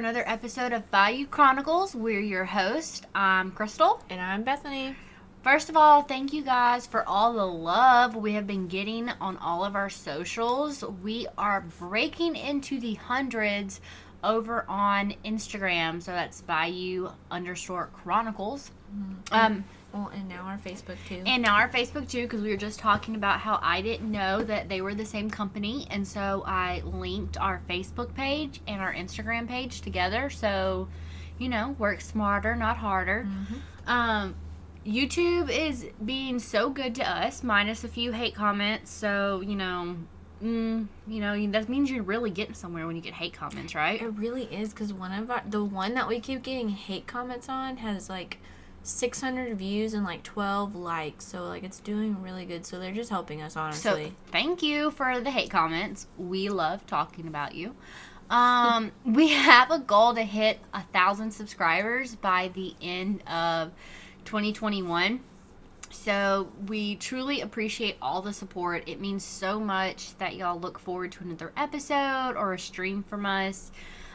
another episode of Bayou Chronicles. We're your host. I'm Crystal. And I'm Bethany. First of all, thank you guys for all the love we have been getting on all of our socials. We are breaking into the hundreds over on Instagram. So that's Bayou underscore Chronicles. Um, Well, and now our Facebook too. and now our Facebook too, because we were just talking about how I didn't know that they were the same company, and so I linked our Facebook page and our Instagram page together. So, you know, work smarter, not harder. Um, YouTube is being so good to us, minus a few hate comments. So, you know, mm, you know, that means you're really getting somewhere when you get hate comments, right? it really is because one of our the one that we keep getting hate comments on has like 600 views and like 12 likes. So like it's doing really good. So they're just helping us honestly. So thank you for the hate comments. We love talking about you. Um, we have a goal to hit a thousand subscribers by the end of 2021. So we truly appreciate all the support. It means so much that y'all look forward to another episode or a stream from us.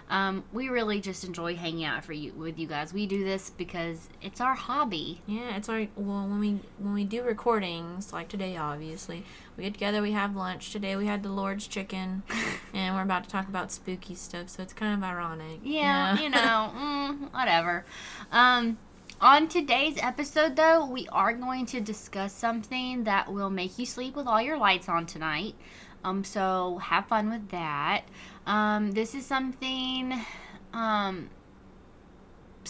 Um, we really just enjoy hanging out for you with you guys. We do this because it's our hobby. yeah, it's our well when we when we do recordings like today obviously we get together we have lunch today we had the Lord's chicken and we're about to talk about spooky stuff so it's kind of ironic. Yeah, you know, mm, whatever. Um, on today's episode, though, we are going to discuss something that will make you sleep with all your lights on tonight. Um, so have fun with that. Um, this is something. Um,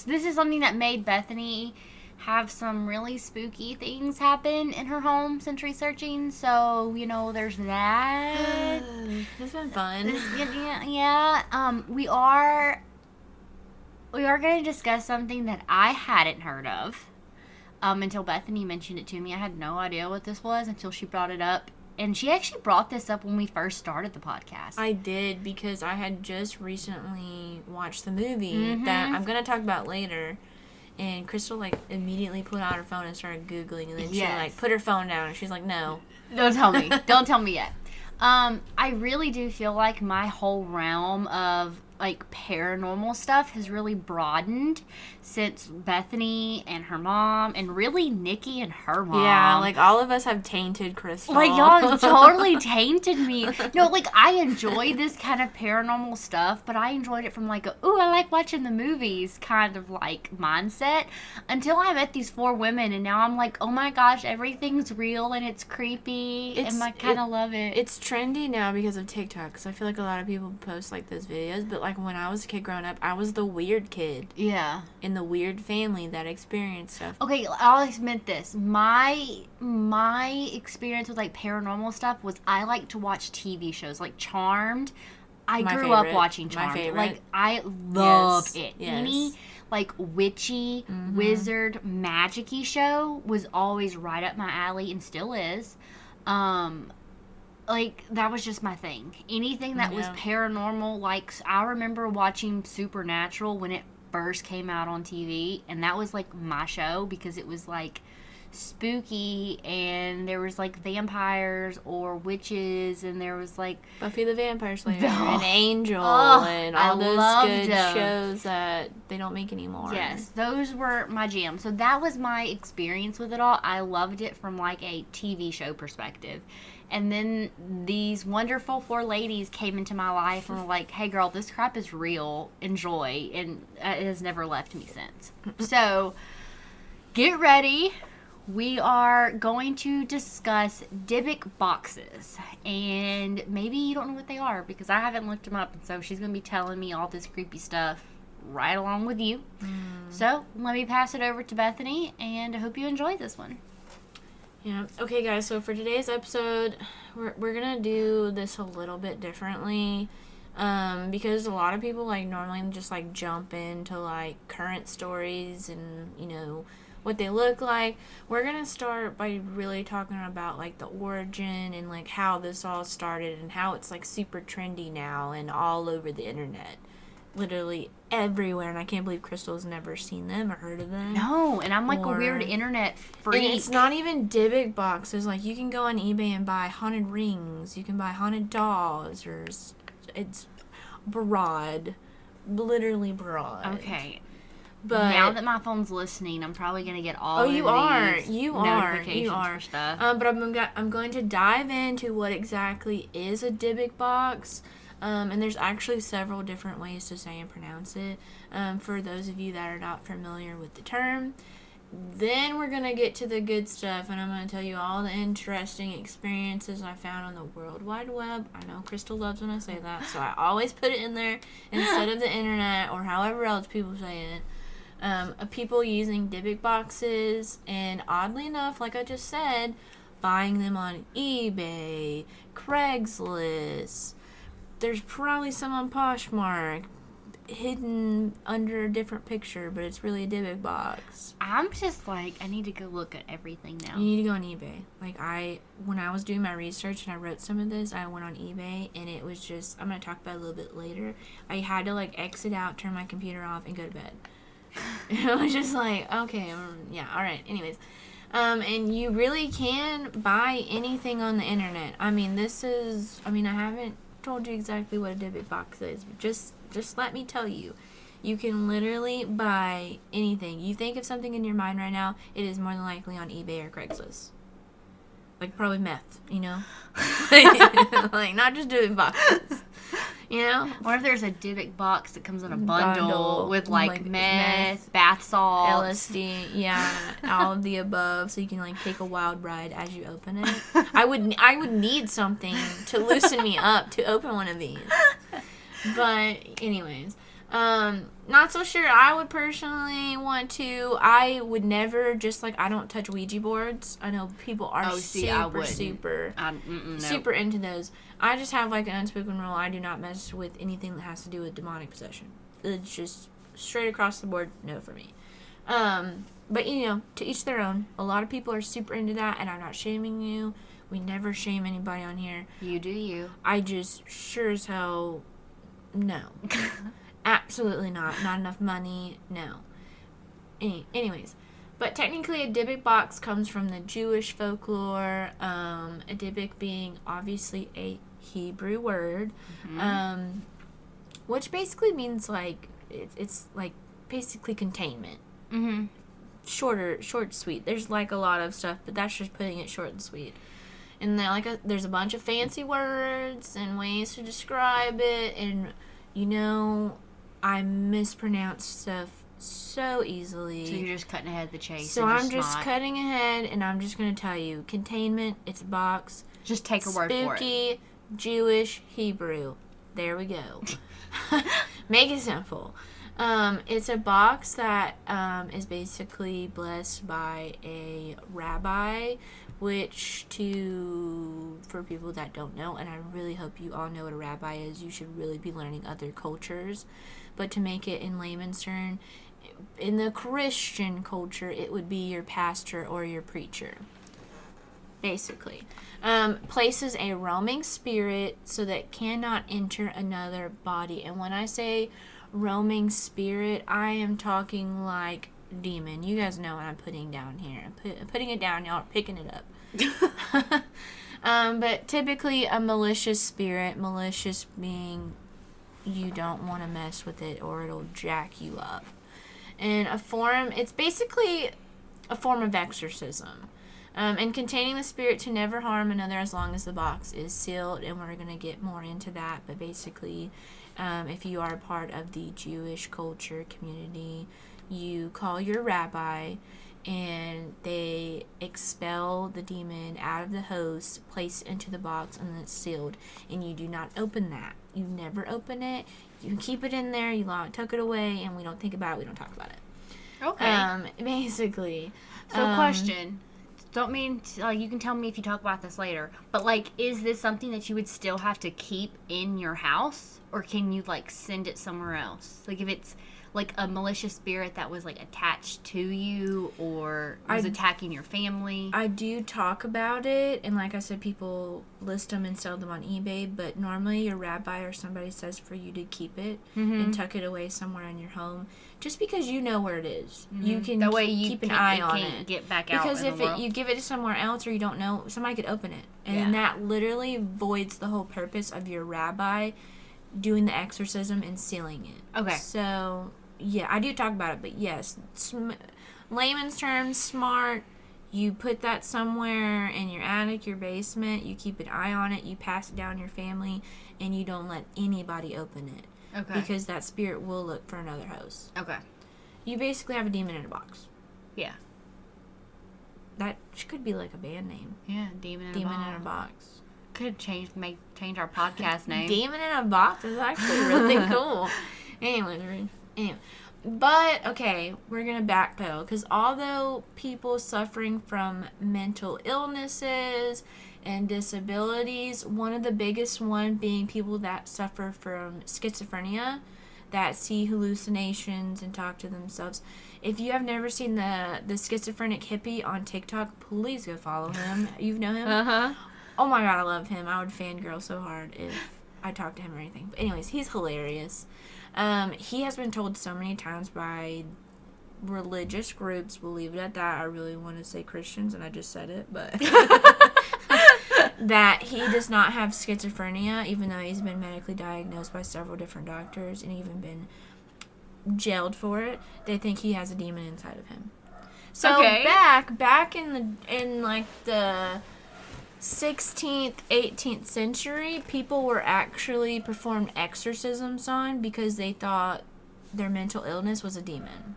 this is something that made Bethany have some really spooky things happen in her home since researching. So you know, there's that. it's been fun. This- yeah, yeah. Um, we are we are going to discuss something that I hadn't heard of um, until Bethany mentioned it to me. I had no idea what this was until she brought it up, and she actually brought this up when we first started the podcast. I did because I had just recently watched the movie Mhm. that I'm gonna talk about later. And Crystal like immediately put out her phone and started googling, and then she like put her phone down and she's like, "No, Don't tell me. Don't tell me yet. Um, I really do feel like my whole realm of like paranormal stuff has really broadened since Bethany and her mom, and really Nikki and her mom. yeah, like all of us have tainted Crystal." Like y'all totally tainted me. No, like I enjoy this kind of paranormal stuff, but I enjoyed it from like a ooh, I like watching the movies kind of like mindset until I met these four women and now I'm like, oh my gosh, everything's real and it's creepy It's- and I kind of love it. It's trendy now because of TikTok. Because I feel like a lot of people post like those videos. But like when I was a kid growing up, I was the weird kid yeah. in the weird family that experienced stuff. Okay, I'll admit this. My my experience with like paranormal stuff was I like to watch TV shows like Charmed. I My grew up favorite. watching My Charmed. Like I love Yes, it. yes. Any like witchy, Mhm. wizard, magicy show was always right up my alley and still is. Um like that was just my thing. Anything that was paranormal, like I remember watching Supernatural when it first came out on TV, and that was like my show because it was like spooky and there was like vampires or witches and there was like Buffy the Vampire Slayer Oh. and Angel Oh, and I all those good shows that they don't make anymore. yes those were my jam so that was my experience with it all i loved it from like a tv show perspective and then these wonderful four ladies came into my life and were like hey girl this crap is real enjoy and it has never left me since so get ready we are going to discuss Dybbuk boxes. And maybe you don't know what they are because I haven't looked them up. And so she's going to be telling me all this creepy stuff right along with you. Mm. So let me pass it over to Bethany and I hope you enjoy this one. Yeah. Okay, guys. So for today's episode, we're we're gonna do this a little bit differently, um, because a lot of people like normally just like jump into like current stories and you know what they look like. We're gonna start by really talking about like the origin and like how this all started and how it's like super trendy now and all over the internet, literally everywhere. And I can't believe Crystal's never seen them or heard of them. No, and I'm like Or- a weird internet freak. And it's not even Dybbuk boxes. Like you can go on eBay and buy haunted rings. You can buy haunted dolls, or it's broad, literally broad. Okay. But now that my phone's listening, I'm probably gonna get all. Oh, you are. You are. You are. stuff. Um, but I'm, I'm going to dive into what exactly is a Dybbuk box. Um, and there's actually several different ways to say and pronounce it um, for those of you that are not familiar with the term. Then we're going to get to the good stuff, and I'm going to tell you all the interesting experiences I found on the World Wide Web. I know Crystal loves when I say that, so I always put it in there instead of the internet or however else people say it um, people using Dybbuk boxes, and oddly enough, like I just said, buying them on eBay, Craigslist. There's probably some on Poshmark, hidden under a different picture, but it's really a Dybbuk box. I'm just like, I need to go look at everything now. You need to go on eBay. Like I, when I was doing my research and I wrote some of this, I went on eBay and it was just. I'm gonna talk about it a little bit later. I had to like exit out, turn my computer off, and go to bed. it was just like, okay, um, yeah, all right. Anyways, um, and you really can buy anything on the internet. I mean, this is. I mean, I haven't told you exactly what a Dybbuk box is, but just just let me tell you. You can literally buy anything. You think of something in your mind right now, it is more than likely on eBay or Craigslist. Like probably meth, you know? like not just doing boxes. You know? What if there's a Dybbuk box that comes in a bundle, Bundle, with oh like, like meth, meth, bath salts? LSD, yeah, all of the above, so you can like take a wild ride as you open it. I would, I would need something to loosen me up to open one of these. But anyways, um, not so sure. I would personally want to. I would never just like I don't touch Ouija boards. I know people are Oh, see, super, super, Um, no. super into those. I just have like an unspoken rule. I do not mess with anything that has to do with demonic possession. It's just straight across the board, no for me. Um, but you know, to each their own. A lot of people are super into that, and I'm not shaming you. We never shame anybody on here. You do you. I just sure as hell, no, absolutely not. Not enough money, no. Any, anyways, but technically, a Dybbuk box comes from the Jewish folklore. Um, a Dybbuk being obviously a Hebrew word, um, which basically means like it, it's like basically containment. Mm-hmm. Shorter, short, sweet. There's like a lot of stuff, but that's just putting it short and sweet. And then like a, there's a bunch of fancy words and ways to describe it, and you know, I mispronounce stuff so easily. So you're just cutting ahead the chase. So I'm just not- cutting ahead, and I'm just gonna tell you: containment. It's a box. Just take a word for it. Spooky, Jewish, Hebrew. There we go. Make it simple. Um, it's a box that um, is basically blessed by a rabbi, which to for people that don't know, and I really hope you all know what a rabbi is. You should really be learning other cultures, but to make it in layman's term, in the Christian culture, it would be your pastor or your preacher basically. Um, places a roaming spirit so that cannot enter another body. And when I say roaming spirit, I am talking like demon. You guys know what I'm putting down here. I'm, put, I'm putting it down, y'all are picking it up. um, but typically, a malicious spirit, malicious being you don't want to mess with it or it'll jack you up. And a form, it's basically a form of exorcism. Um, and containing the spirit to never harm another as long as the box is sealed. And we're going to get more into that. But basically, um, if you are part of the Jewish culture community, you call your rabbi and they expel the demon out of the host, place it into the box, and then it's sealed. And you do not open that. You never open it. You keep it in there, you lock, tuck it away, and we don't think about it, we don't talk about it. Okay. Um, basically. so um, question. Don't mean to, like you can tell me if you talk about this later, but like, is this something that you would still have to keep in your house, or can you like send it somewhere else? Like if it's like a malicious spirit that was like attached to you or was I- attacking your family. I do talk about it, and like I said, people list them and sell them on eBay. But normally, your rabbi or somebody says for you to keep it Mm-hmm. and tuck it away somewhere in your home, just because you know where it is. You can Mm-hmm. that way you keep an can't- eye on can't it. get back out Because if the it, you give it to somewhere else or you don't know, somebody could open it, and Yeah. that literally voids the whole purpose of your rabbi doing the exorcism and sealing it. Okay. So yeah, I do talk about it, but yes, sm- layman's terms, smart. You put that somewhere in your attic, your basement. You keep an eye on it. You pass it down your family, and you don't let anybody open it Okay. because that spirit will look for another house. okay. You basically have a demon in a box. Yeah. That could be like a band name. Yeah. Demon in Demon a in a box. box. Could change make change our podcast name. Demon in a box is actually really cool. Anyways, we're- anyway. But okay, we're gonna backpedal because although people suffering from mental illnesses and disabilities, one of the biggest one being people that suffer from schizophrenia, that see hallucinations and talk to themselves. If you have never seen the the schizophrenic hippie on TikTok, please go follow him. You know him. Uh huh. Oh my god, I love him. I would fangirl so hard if I talked to him or anything. But anyways, he's hilarious. Um, he has been told so many times by religious groups, we'll leave it at that. I really want to say Christians and I just said it, but that he does not have schizophrenia, even though he's been medically diagnosed by several different doctors and even been jailed for it. They think he has a demon inside of him. So Okay. back back in the in like the 16th, 18th century, people were actually performed exorcisms on because they thought their mental illness was a demon.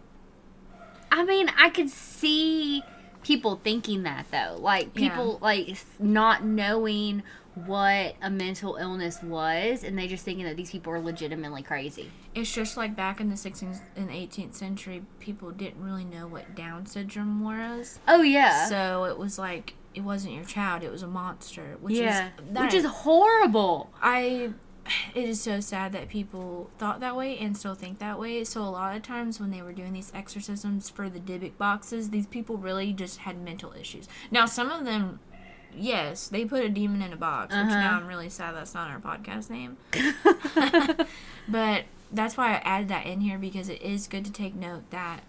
I mean, I could see people thinking that though. Like Yeah. people like not knowing what a mental illness was and they just thinking that these people are legitimately crazy. It's just like back in the 16th and 18th century, people didn't really know what Down syndrome was. Oh yeah. So it was like it wasn't your child; it was a monster. Which yeah. is that Which is horrible. I. It is so sad that people thought that way and still think that way. So a lot of times when they were doing these exorcisms for the Dybbuk boxes, these people really just had mental issues. Now some of them, yes, they put a demon in a box. Which Uh-huh. now I'm really sad that's not our podcast name. But that's why I added that in here because it is good to take note that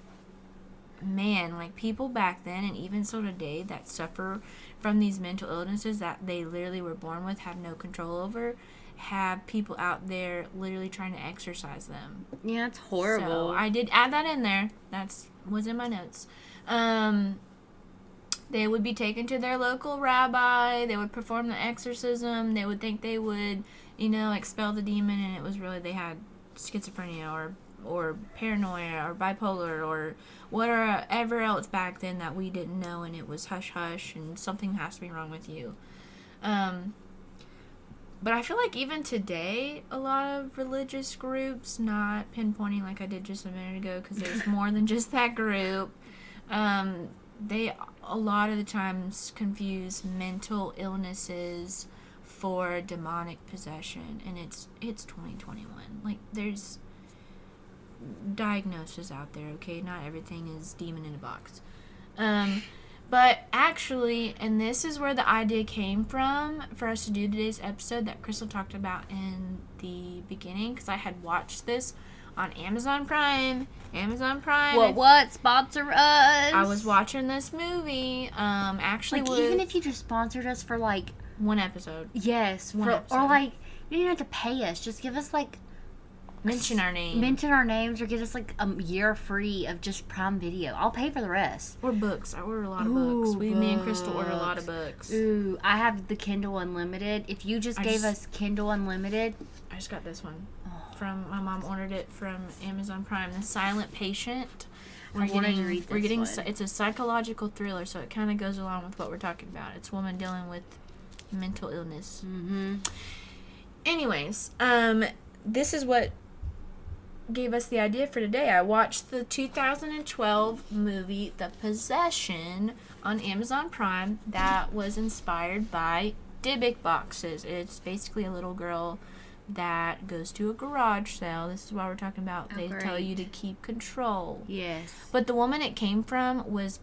man, like people back then and even so today that suffer from these mental illnesses that they literally were born with, have no control over, have people out there literally trying to exercise them. yeah, it's horrible. So I did add that in there. That's was in my notes. Um they would be taken to their local rabbi. They would perform the exorcism. They would think they would, you know, expel the demon, and it was really they had schizophrenia or or paranoia or bipolar or whatever else back then that we didn't know, and it was hush hush, and something has to be wrong with you. Um, but I feel like even today, a lot of religious groups, not pinpointing like I did just a minute ago, because there's more than just that group. Um, they a lot of the times confuse mental illnesses for demonic possession, and it's it's 2021. Like there's diagnoses out there. Okay, not everything is demon in a box. Um, but actually, and this is where the idea came from for us to do today's episode that Crystal talked about in the beginning, because I had watched this on Amazon Prime. Amazon Prime. what what sponsor us? I was watching this movie. Um, actually, like even if you just sponsored us for like one episode, yes, One for, episode. or like you don't even have to pay us. Just give us like mention our name mention our names or get us like a year free of just Prime Video. I'll pay for the rest. or books. I order a lot of books. Ooh, We, me and Crystal order a lot of books. books. Ooh, I have the Kindle Unlimited. If you just I gave just- us Kindle Unlimited, I just got this one oh, from my mom. Ordered it from Amazon Prime. The Silent Patient. I wanted to getting, read we're getting. one. It's a psychological thriller, so it kind of goes along with what we're talking about. It's a woman dealing with mental illness. mm-hmm. Anyways, um, this is what gave us the idea for today. I watched the 2012 movie The Possession on Amazon Prime that was inspired by Dybbuk boxes. It's basically a little girl that goes to a garage sale. This is why we're talking about Oh, they tell you to keep control. Yes. But the woman it came from was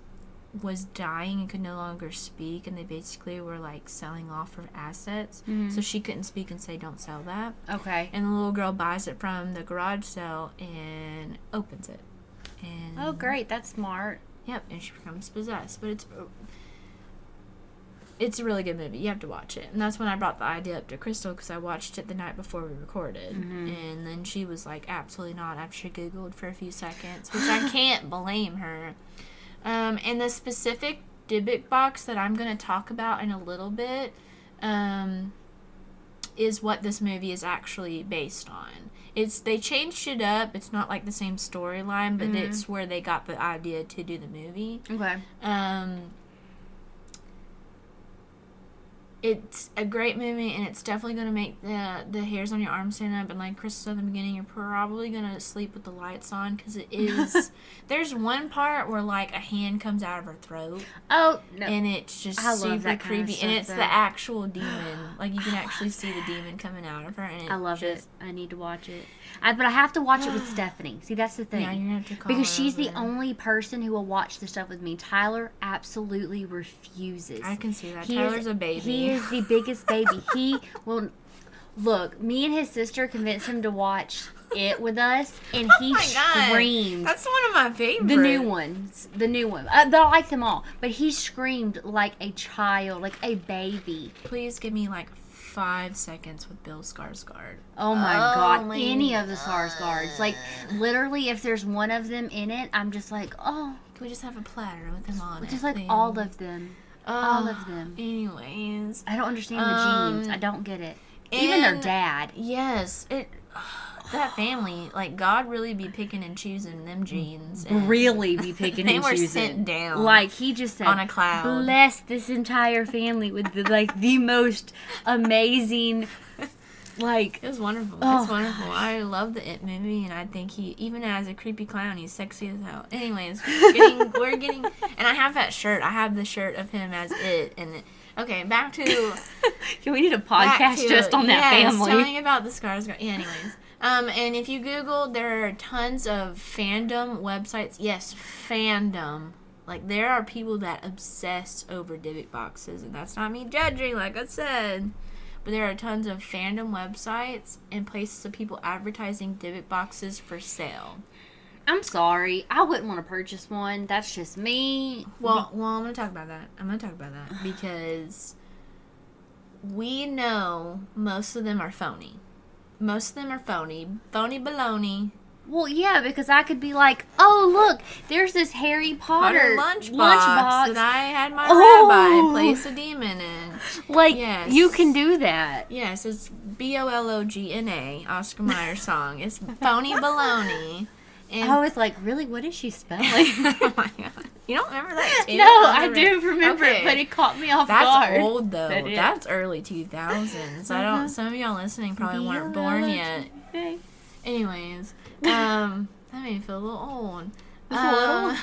was dying and could no longer speak and they basically were like selling off her assets. Mhm. So she couldn't speak and say don't sell that. Okay. And the little girl buys it from the garage sale and opens it. And Oh, great. That's smart. Yep, and she becomes possessed. But it's it's a really good movie. You have to watch it. And that's when I brought the idea up to Crystal because I watched it the night before we recorded. Mm-hmm. And then she was like, absolutely not, after she Googled for a few seconds, which I can't blame her. Um, and the specific Dybbuk box that I'm going to talk about in a little bit um, is what this movie is actually based on. It's they changed it up. It's not like the same storyline, but Mhm. it's where they got the idea to do the movie. Okay. Um, it's a great movie, and it's definitely going to make the the hairs on your arms stand up. And like Chris said in the beginning, you're probably going to sleep with the lights on because it is. there's one part where like a hand comes out of her throat, Oh no. and it's just I super creepy, stuff, and it's though. the actual demon. Like you can actually see the demon coming out of her, and it I love just, it. I need to watch it. I, but I have to watch it with Stephanie. See, that's the thing. Yeah, you're gonna have to call because she's the only person who will watch the stuff with me. Tyler absolutely refuses. I can see that. He Tyler's is, a baby. He is the biggest baby. he will look. Me and his sister convinced him to watch it with us, and he Oh God. screamed. That's one of my favorites. The new ones, the new one. Uh, I like them all, but he screamed like a child, like a baby. Please give me like five seconds with Bill Skarsgård. Oh my Oh god, my any of the Skarsgårds. Like literally, if there's one of them in it, I'm just like, oh, Can we just have a platter with them on it? just like please? all of them, all of them. Anyways, I don't understand the Um, genes. I don't get it. Even their dad. yes, it. That family, like God, really be picking and choosing them genes. Really be picking and they were choosing. sent down Like he just said, on a cloud. bless this entire family with the, like the most amazing, like It was wonderful. Oh, it's wonderful. I love the It movie, and I think he, even as a creepy clown, he's sexy as hell. Anyways, we're getting, we're getting, and I have that shirt. I have the shirt of him as It, and it, okay, back to Can we need a podcast to- just on that yes, family? telling about the scars. Yeah, anyways, um, and if you Google, there are tons of fandom websites. Yes, fandom. Like there are people that obsess over Dybbuk boxes, and that's not me judging. Like I said, but there are tons of fandom websites and places of people advertising Dybbuk boxes for sale. I'm sorry, I wouldn't want to purchase one. That's just me. Well, well, I'm gonna talk about that. I'm gonna talk about that because we know most of them are phony. Most of them are phony, phony baloney. Well, yeah, because I could be like, oh look, there's this Harry Potter, Potter lunchbox, lunchbox. that I had my Oh. rabbi place a demon in. like Yes. you can do that. Yes, it's B O L O G N A, Oscar Mayer song. It's phony baloney. And I was like, really? What is she spelling? oh my god, you don't remember that? Too? no, I remember- do remember Okay. it, but it caught me off That's guard. old though. That. That's early two thousands. I Uh-huh. don't. Some of y'all listening probably weren't born yet. Anyways, um, that made me feel a little old. Just a little? Um,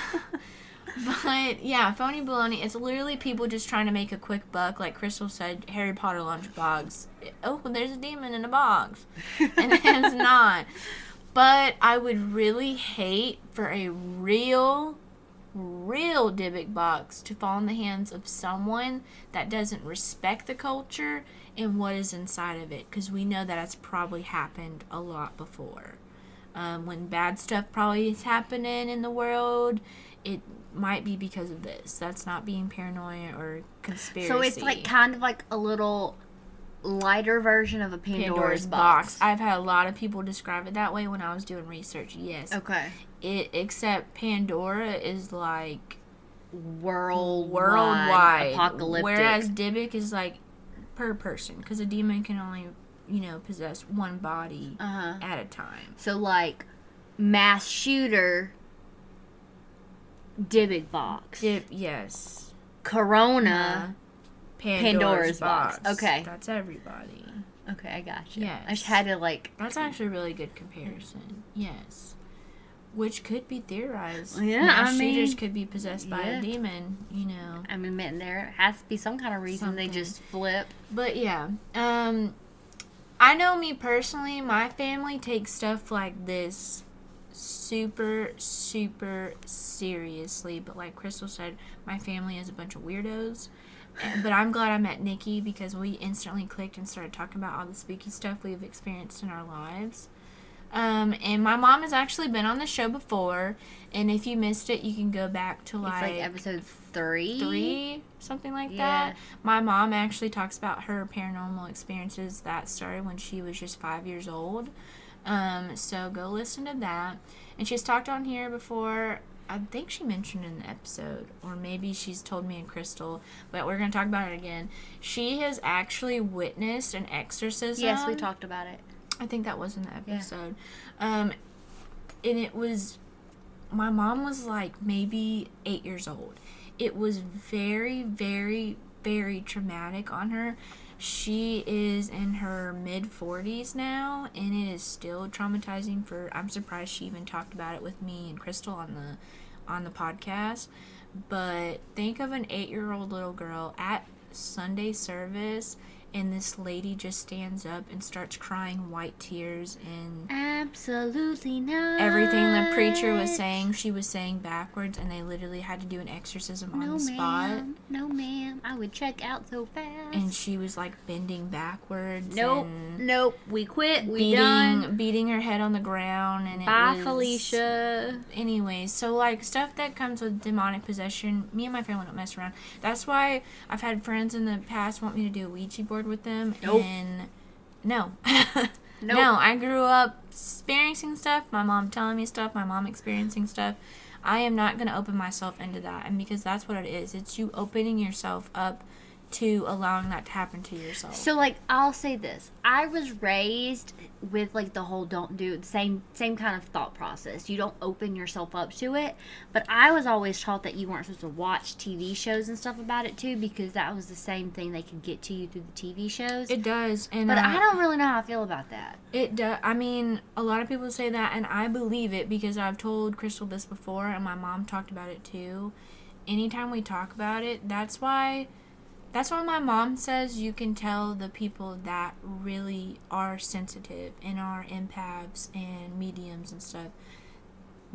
but yeah, phony baloney. It's literally people just trying to make a quick buck. Like Crystal said, Harry Potter lunchbox. Oh, there's a demon in a box, and it's not. But I would really hate for a real, real Dybbuk box to fall in the hands of someone that doesn't respect the culture and what is inside of it. Because we know that has probably happened a lot before. Um, when bad stuff probably is happening in the world, it might be because of this. That's not being paranoid or conspiracy. So it's like kind of like a little lighter version of a Pandora's, Pandora's box. box. I've had a lot of people describe it that way when I was doing research. Yes, okay. it except Pandora is like Worldwide, worldwide, apocalyptic. whereas Dybbuk is like per person because a demon can only you know possess one body uh huh. at a time. So like mass shooter, Dybbuk box, Dib- yes, Corona. Pandora's, Pandora's box. box. Okay. that's everybody. Okay, I got you. I just had to like. That's actually a really good comparison. Yes. Which could be theorized. Yeah, Mass I shooters could be possessed by yeah. a demon, you know. I'm admitting there has to be some kind of reason they just flip. But yeah, um, I know me personally, my family takes stuff like this super, super seriously. But like Crystal said, my family is a bunch of weirdos. But I'm glad I met Nikki because we instantly clicked and started talking about all the spooky stuff we've experienced in our lives. Um, and my mom has actually been on the show before. And if you missed it, you can go back to like, like episode three. three, something like Yeah. that. My mom actually talks about her paranormal experiences that started when she was just five years old. Um, so go listen to that. And she's talked on here before. I think she mentioned in the episode, or maybe she's told me in Crystal, but we're gonna talk about it again. She has actually witnessed an exorcism. Yes, we talked about it. I think that was in the Yeah. episode. Um, and it was, my mom was like maybe eight years old. It was very, very, very traumatic on her. She is in her mid 40s now, and it is still traumatizing for. I'm surprised she even talked about it with me and Crystal on the on the podcast. But think of an eight year old little girl at Sunday service, and this lady just stands up and starts crying white tears and Absolutely not. everything the preacher was saying she was saying backwards and they literally had to do an exorcism on No, the spot ma'am. No, ma'am. I would check out so fast. and she was like bending backwards nope. Nope. We quit. We beating done. beating her head on the ground and Bye, was Felicia. anyways so like stuff that comes with demonic possession me and my family don't mess around that's why i've had friends in the past want me to do a ouija board with them Nope. and no Nope. no i grew up experiencing stuff my mom telling me stuff my mom experiencing stuff i am not going to open myself into that and because that's what it is it's you opening yourself up to allowing that to happen to yourself So like I'll say this. I was raised with like the whole don't do the same same kind of thought process. You don't open yourself up to it. But I was always taught that you weren't supposed to watch TV shows and stuff about it too because that was the same thing they could get to you through the TV shows. it does and but uh, I don't really know how I feel about that. It does. I mean, a lot of people say that, and I believe it because I've told Crystal this before, and my mom talked about it too. Anytime we talk about it, that's why. That's why my mom says you can tell the people that really are sensitive and are empaths and mediums and stuff.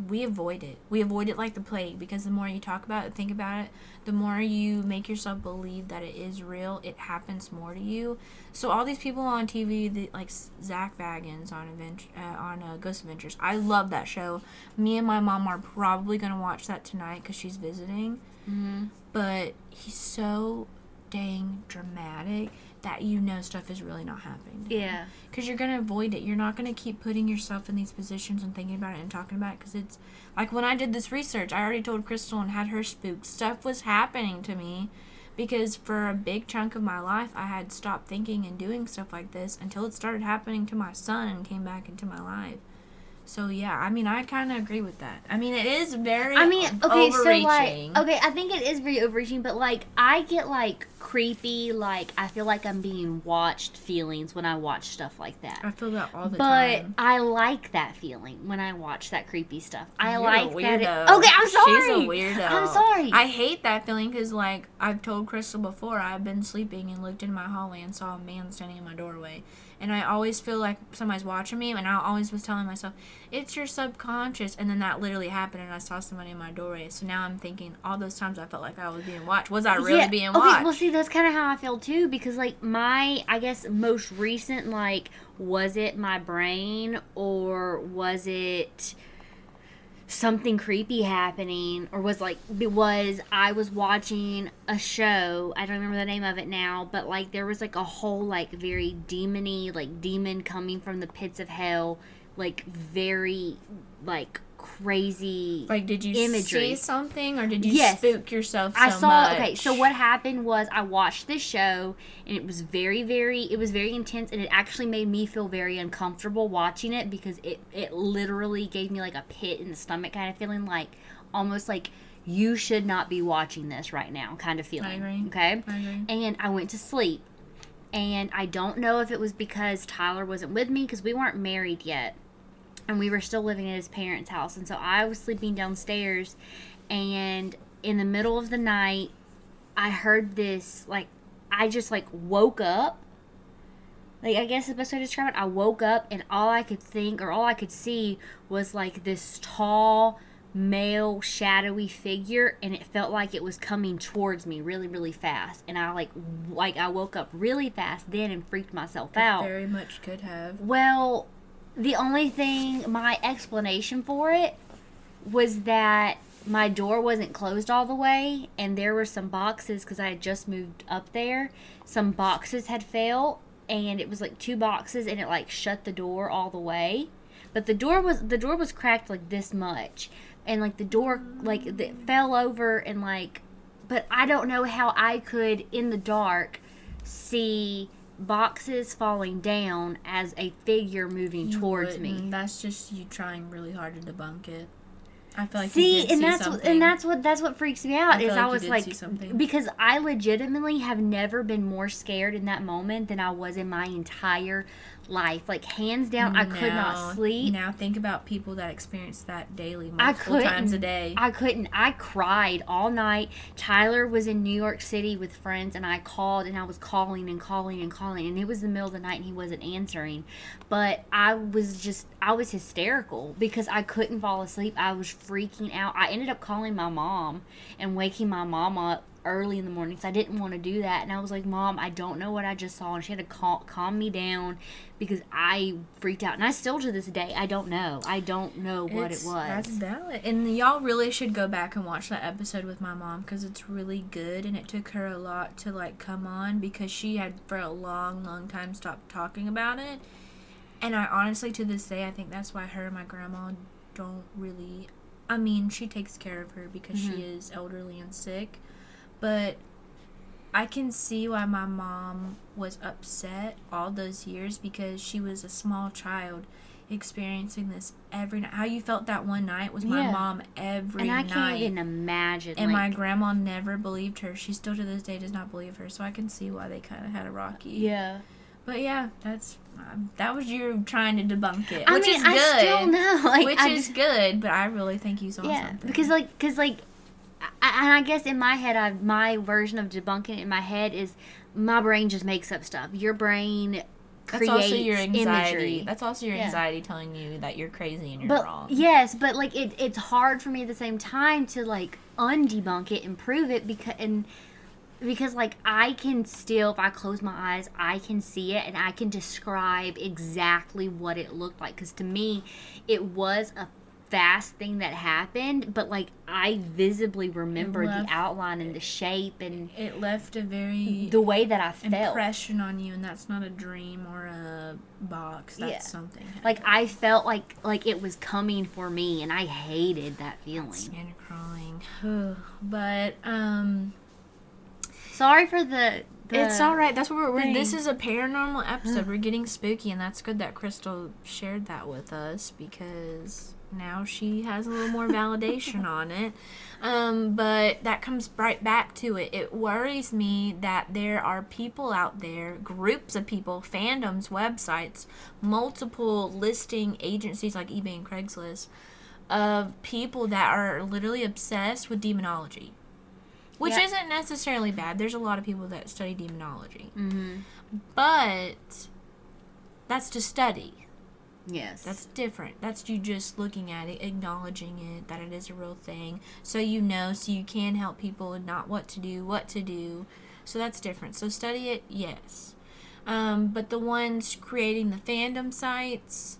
We avoid it. We avoid it like the plague because the more you talk about it, think about it, the more you make yourself believe that it is real, it happens more to you. So all these people on TV, the, like Zak Bagans on uh, on uh, Ghost Adventures, I love that show. Me and my mom are probably gonna watch that tonight because she's visiting. Mm-hmm. But he's so dang dramatic that you know stuff is really not happening. Yeah. Because you're gonna avoid it. You're not gonna keep putting yourself in these positions and thinking about it and talking about it. Because it's like when I did this research, I already told Crystal and had her spooked. Stuff was happening to me because for a big chunk of my life, I had stopped thinking and doing stuff like this until it started happening to my son and came back into my life. So yeah, I mean, I kind of agree with that. I mean, it is very. I mean, okay, so like, okay, I think it is very overreaching, but like, I get like creepy, like I feel like I'm being watched feelings when I watch stuff like that. I feel that all the But time. But I like that feeling when I watch that creepy stuff. I You're a like that. It, weirdo. okay, I'm sorry. She's a weirdo. I'm sorry. I hate that feeling because, like, I've told Crystal before, I've been sleeping and looked in my hallway and saw a man standing in my doorway. And I always feel like somebody's watching me, and I always was telling myself, it's your subconscious. And then that literally happened, and I saw somebody in my doorway. So now I'm thinking, all those times I felt like I was being watched. Was I really Yeah, being okay, watched? well, see, that's kind of how I feel too, because like my, I guess most recent, like, was it my brain or was it something creepy happening or was like it was I was watching a show I don't remember the name of it now but like there was like a whole like very demony like demon coming from the pits of hell like very like crazy like, did you imagery. see something, or did you Yes. spook yourself so I saw much? okay, so what happened was I watched this show and it was very very it was very intense and it actually made me feel very uncomfortable watching it because it it literally gave me like a pit in the stomach kind of feeling like almost like you should not be watching this right now kind of feeling. Okay? I. And I went to sleep. And I don't know if it was because Tyler wasn't with me because we weren't married yet and we were still living at his parents' house. And so I was sleeping downstairs, and in the middle of the night, I heard this like I just like woke up. Like I guess the best way to describe it, I woke up and all I could think or all I could see was like this tall male shadowy figure and it felt like it was coming towards me really really fast and I like like I woke up really fast then and freaked myself out. Very much could have. Well, The only thing, my explanation for it was that my door wasn't closed all the way, and there were some boxes because I had just moved up there. Some boxes had failed, and it was like two boxes, and it like shut the door all the way. But the door was the door was cracked like this much, and like the door like it fell over and like. But I don't know how I could in the dark see boxes falling down as a figure moving You towards wouldn't. me. That's just you trying really hard to debunk it. I feel like you see, and see that's what, something. and that's what that's what freaks me out I is like I was like because I legitimately have never been more scared in that moment than I was in my entire life. Like hands down, I could Now- not sleep. Now think about people that experience that daily, I multiple times a day. I couldn't. I cried all night. Tyler was in New York City with friends, and I called and I was calling and calling and calling, and it was the middle of the night and he wasn't answering. But I was just, I was hysterical because I couldn't fall asleep. I was freaking out. I ended up calling my mom and waking my mom up early in the morning because I didn't want to do that. And I was like, Mom, I don't know what I just saw. And she had to call, calm me down because I freaked out. And I still to this day, I don't know. I don't know what It's- it was. That's valid. And y'all really should go back and watch that episode with my mom because it's really good. And it took her a lot to like come on because she had for a long, long time stopped talking about it. And I honestly, to this day, I think that's why her and my grandma don't really. I mean, she takes care of her because she Mhm. is elderly and sick, but I can see why my mom was upset all those years because she was a small child experiencing this every night. How you felt that one night was my Yeah. mom every night. and I night. can't even imagine. and my grandma never believed her. She still to this day does not believe her. So I can see why they kind of had a rocky. yeah. But yeah, that's um, that was you trying to debunk it, I which mean, is good. I still know, like, which I is good, but I really think you saw yeah, something. because like, because like, I, and I guess in my head, I my version of debunking it in my head is my brain just makes up stuff. Your brain that's creates also your anxiety. imagery. That's also your Yeah. anxiety telling you that you're crazy and you're but wrong. yes, but like it, it's hard for me at the same time to like undebunk it and prove it because and because like I can still if I close my eyes I can see it and I can describe exactly what it looked like because to me it was a fast thing that happened but like I visibly remember the outline and the shape and It left a very the way that I felt impression on you, and that's not a dream or a box. That's Yeah. something. like I felt like like it was coming for me and I hated that feeling skin crawling. but um, sorry for the, the it's all right. That's what we're. we're this is a paranormal episode. we're getting spooky, and that's good that Crystal shared that with us because now she has a little more validation on it. Um, but that comes right back to it. It worries me that there are people out there, groups of people, fandoms, websites, multiple listing agencies like eBay and Craigslist of people that are literally obsessed with demonology. Which Yeah. isn't necessarily bad. There's a lot of people that study demonology. mm-hmm. But that's to study. Yes That's different. That's you just looking at it, acknowledging it, that it is a real thing. So you know, so you can help people and not what to do, what to do. So that's different. So study it, yes. Um, but the ones creating the fandom sites,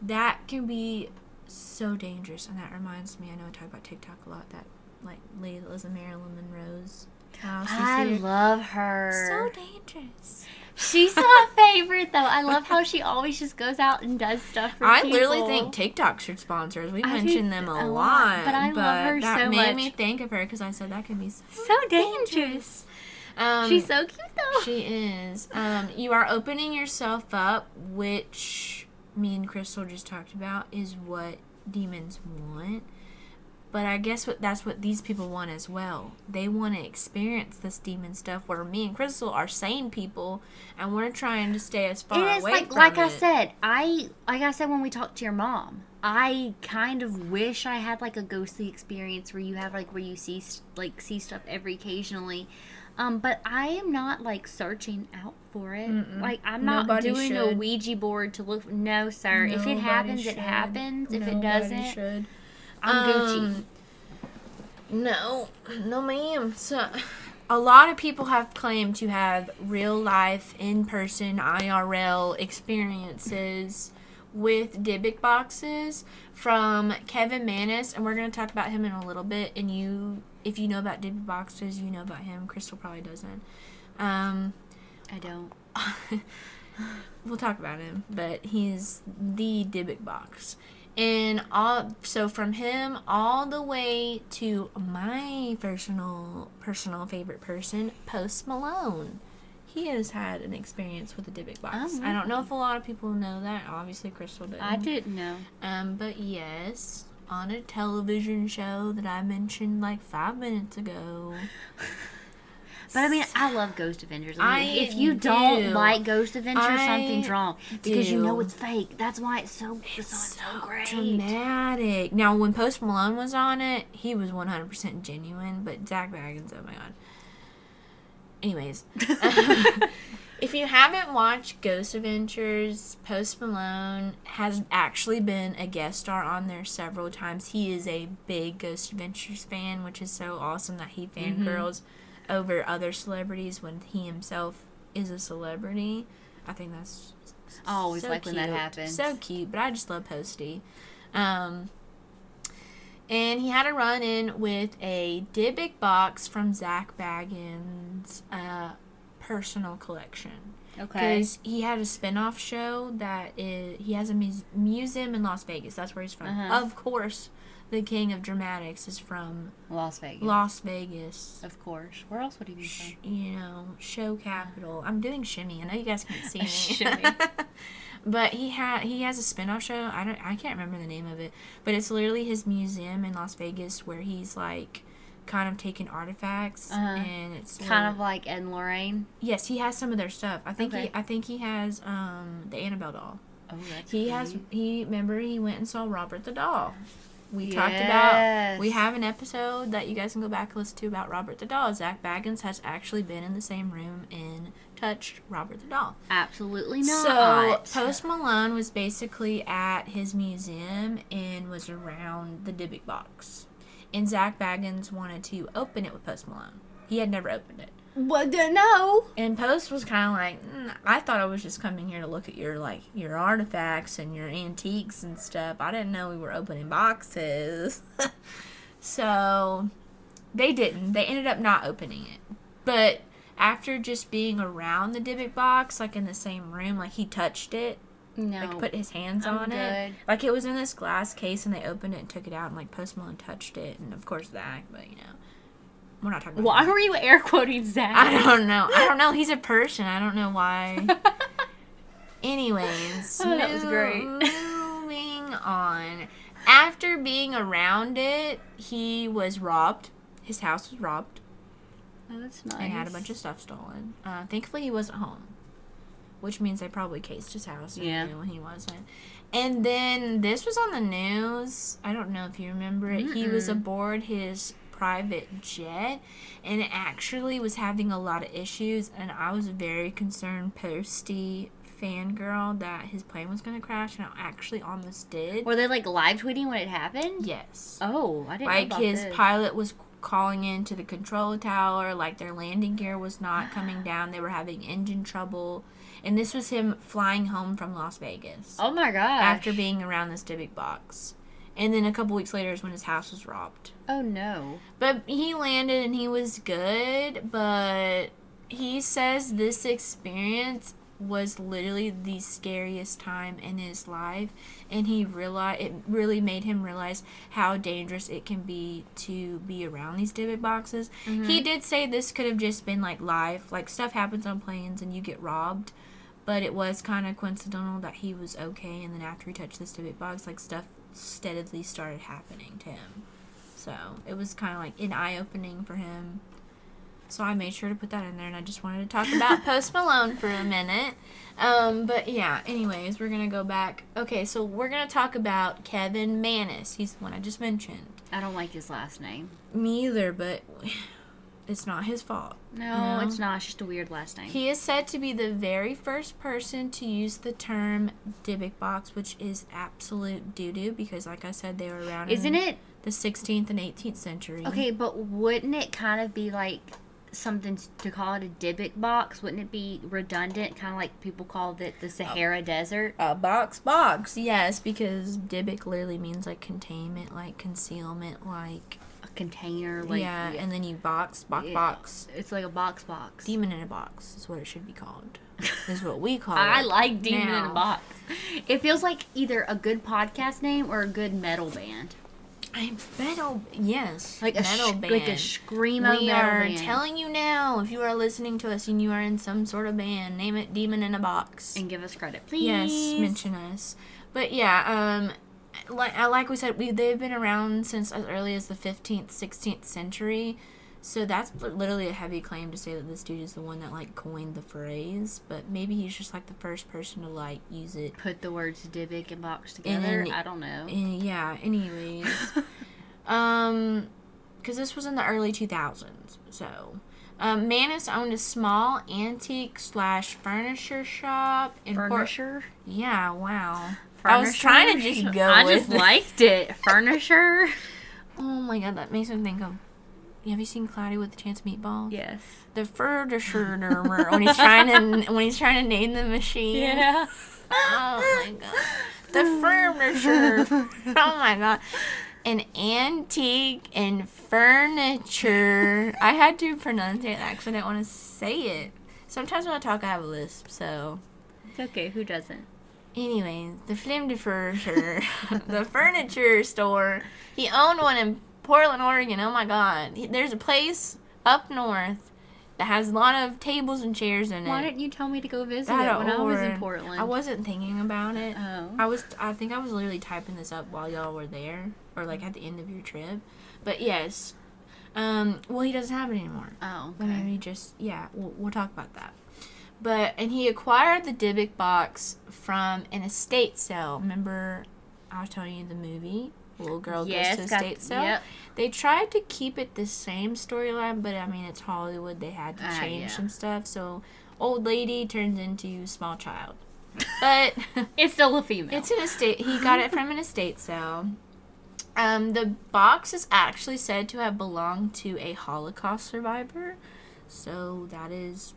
that can be so dangerous. And that reminds me, I know I talk about TikTok a lot, that like Lady and Marilyn Monroe's house. I love her. So dangerous. She's my favorite though. I love how she always just goes out and does stuff for I people. literally think TikTok should sponsor us. We I mention them a, a lot, lot, but I love her that so made much. me think of her because I said that could be so, so dangerous. Um, She's so cute though. she is. Um, you are opening yourself up, which me and Crystal just talked about, is what demons want. But I guess what that's what these people want as well. They want to experience this demon stuff. Where me and Crystal are sane people, and we're trying to stay as far it is away like from like I said, I like I said when we talked to your mom. I kind of wish I had like a ghostly experience where you have like where you see like see stuff every occasionally. Um, but I am not like searching out for it. Mm-mm. Like I'm not Nobody doing a. Ouija board to look. No, sir. if it happens, should. it happens. If it doesn't, should. I'm Gucci. Um, No, no, ma'am. So, a lot of people have claimed to have real life, in person, IRL experiences with Dybbuk boxes from Kevin Mannis, and we're gonna talk about him in a little bit. And you, if you know about Dybbuk boxes, you know about him. Crystal probably doesn't. Um, I don't. we'll talk about him, but he's the Dybbuk box. And all so from him all the way to my personal personal favorite person, Post Malone. He has had an experience with the Dybbuk box. Oh, I don't know if a lot of people know that. Obviously, Crystal did. I didn't know. Um, but yes, on a television show that I mentioned like five minutes ago. But I mean, I love Ghost Adventures. I mean, I if you don't like Ghost Adventures, I something's wrong because you know it's fake. That's why it's so it's, so, great. dramatic. Now, when Post Malone was on it, he was 100% genuine, but Zak Bagans, oh my god. Anyways, if you haven't watched Ghost Adventures, Post Malone has actually been a guest star on there several times. He is a big Ghost Adventures fan, which is so awesome that he fangirls mm-hmm. Over other celebrities when he himself is a celebrity. I think that's I always so like when that cute. happens. So cute, but I just love Posty. Um, and he had a run in with a Dybbuk box from Zak Bagans' uh, personal collection. Okay. Because he had a spin-off show that is, he has a mus- museum in Las Vegas. That's where he's from. Uh-huh. Of course, the king of dramatics is from Las Vegas. Las Vegas. Of course. Where else would he be Sh- from? you know, show capital. I'm doing shimmy. I know you guys can't see me. shimmy. but he had he has a spin-off show. I don't I can't remember the name of it, but it's literally his museum in Las Vegas where he's like kind of taking artifacts Uh-huh. and it's Kind of like Ed and Lorraine. yes he has some of their stuff i think Okay. he i think he has um the annabelle doll Oh, that's he has he remember he went and saw robert the doll we talked about we have an episode that you guys can go back and listen to about robert the doll. Zak Bagans has actually been in the same room and touched robert the doll. Absolutely not. so post malone was basically at his museum and was around the dybbuk box. And zak bagans wanted to open it with post malone. He had never opened it What? No. and Post was kind of like, mm, I thought I was just coming here to look at your like your artifacts and your antiques and stuff. I didn't know we were opening boxes. so they didn't. They ended up not opening it. But after just being around the Dybbuk box, like in the same room, like he touched it, No. like put his hands I'm on it. Like it was in this glass case, and they opened it and took it out, and like Post Malone touched it, and of course that. But you know, we're not talking. about Why that. were you air quoting Zak? I don't know. I don't know. He's a person. I don't know why. Anyways, Oh, that was great. Moving on. After being around it, he was robbed. His house was robbed Oh, that's nice. and had a bunch of stuff stolen. Uh, thankfully, he wasn't home, which means they probably cased his house. and Yeah. knew when he wasn't. And then this was on the news. I don't know if you remember it. He was aboard his private jet and it actually was having a lot of issues and I was very concerned posty fangirl that his plane was going to crash and it actually almost did. Were they like live tweeting when it happened? Yes. Oh, I didn't Like know about his this. pilot was calling into the control tower, like their landing gear was not coming down. They were having engine trouble. And this was him flying home from Las Vegas Oh my gosh. after being around this Dybbuk box. And then a couple weeks later is when his house was robbed. Oh no. But he landed and he was good, but he says this experience was literally the scariest time in his life and he realized it really made him realize how dangerous it can be to be around these Dybbuk boxes. Mm-hmm. He did say this could have just been like life, like stuff happens on planes and you get robbed, but it was kind of coincidental that he was okay and then after he touched this Dybbuk box like stuff steadily started happening to him. So it was kind of like an eye opening for him. So I made sure to put that in there, and I just wanted to talk about Post Malone for a minute. Um, but yeah, anyways, we're gonna go back. Okay, so we're gonna talk about Kevin Mannis. He's the one I just mentioned. I don't like his last name. Me either, but it's not his fault. No, No. it's not. It's just a weird last name. He is said to be the very first person to use the term Dybbuk box, which is absolute doo doo because, like I said, they were around Isn't in it? the 16th and 18th century. Okay, but wouldn't it kind of be like something to call it a Dybbuk box? Wouldn't it be redundant? Kind of like people called it the oh. Sahara Desert. A box box. Yes, because Dybbuk literally means like containment, like concealment, like container, like yeah, and then you box, box, Yeah. box. it's like a box box. Demon in a box is what it should be called. is what we call I it. like Demon in a Box. It feels like either a good podcast name or a good metal band. I metal, yes, Like a metal sh- band. like a screamo we metal are band. telling you now, if you are listening to us and you are in some sort of band, name it Demon in a Box. and give us credit, please. Yes, mention us. But yeah, um, like like we said, we they've been around since as early as the fifteenth, sixteenth century. So that's literally a heavy claim to say that this dude is the one that like coined the phrase. But maybe he's just like the first person to like use it. Put the words Dybbuk and box together. then- I don't know. And yeah. Anyways, um, because this was in the early two thousands. So. Um, Mannis owned a small antique slash furniture shop in Port- Furniture. Yeah, wow. I was trying to just go I just it. liked it. Furniture. Oh my god, that makes me think of. Have you seen Cloudy with a Chance of Meatballs? Yes. The furniture when he's trying to when he's trying to name the machine. Yeah. Oh my god. The furniture. oh my god. An antique and furniture. I had to that because I didn't want to say it. Sometimes when I talk, I have a lisp, so. It's okay. Who doesn't? Anyways, the Flim de Furniture, the furniture store. He owned one in Portland, Oregon. Oh my God! There's a place up north that has a lot of tables and chairs in it. Why didn't you tell me to go visit That it when I was in Portland? I wasn't thinking about it. Oh. I was. I think I was literally typing this up while y'all were there, or like at the end of your trip. But yes, um. Well, he doesn't have it anymore. Oh. But Okay. maybe just yeah, we'll, we'll talk about that. But and he acquired the Dybbuk box from an estate sale. Remember, I was telling you the movie. Little girl Yes. goes to estate sale. Yep. They tried to keep it the same storyline, but I mean it's Hollywood. They had to Ah, change yeah. some stuff. So old lady turns into small child. But It's still a female. it's an estate. He got it from an estate sale. Um, the box is actually said to have belonged to a Holocaust survivor, so that is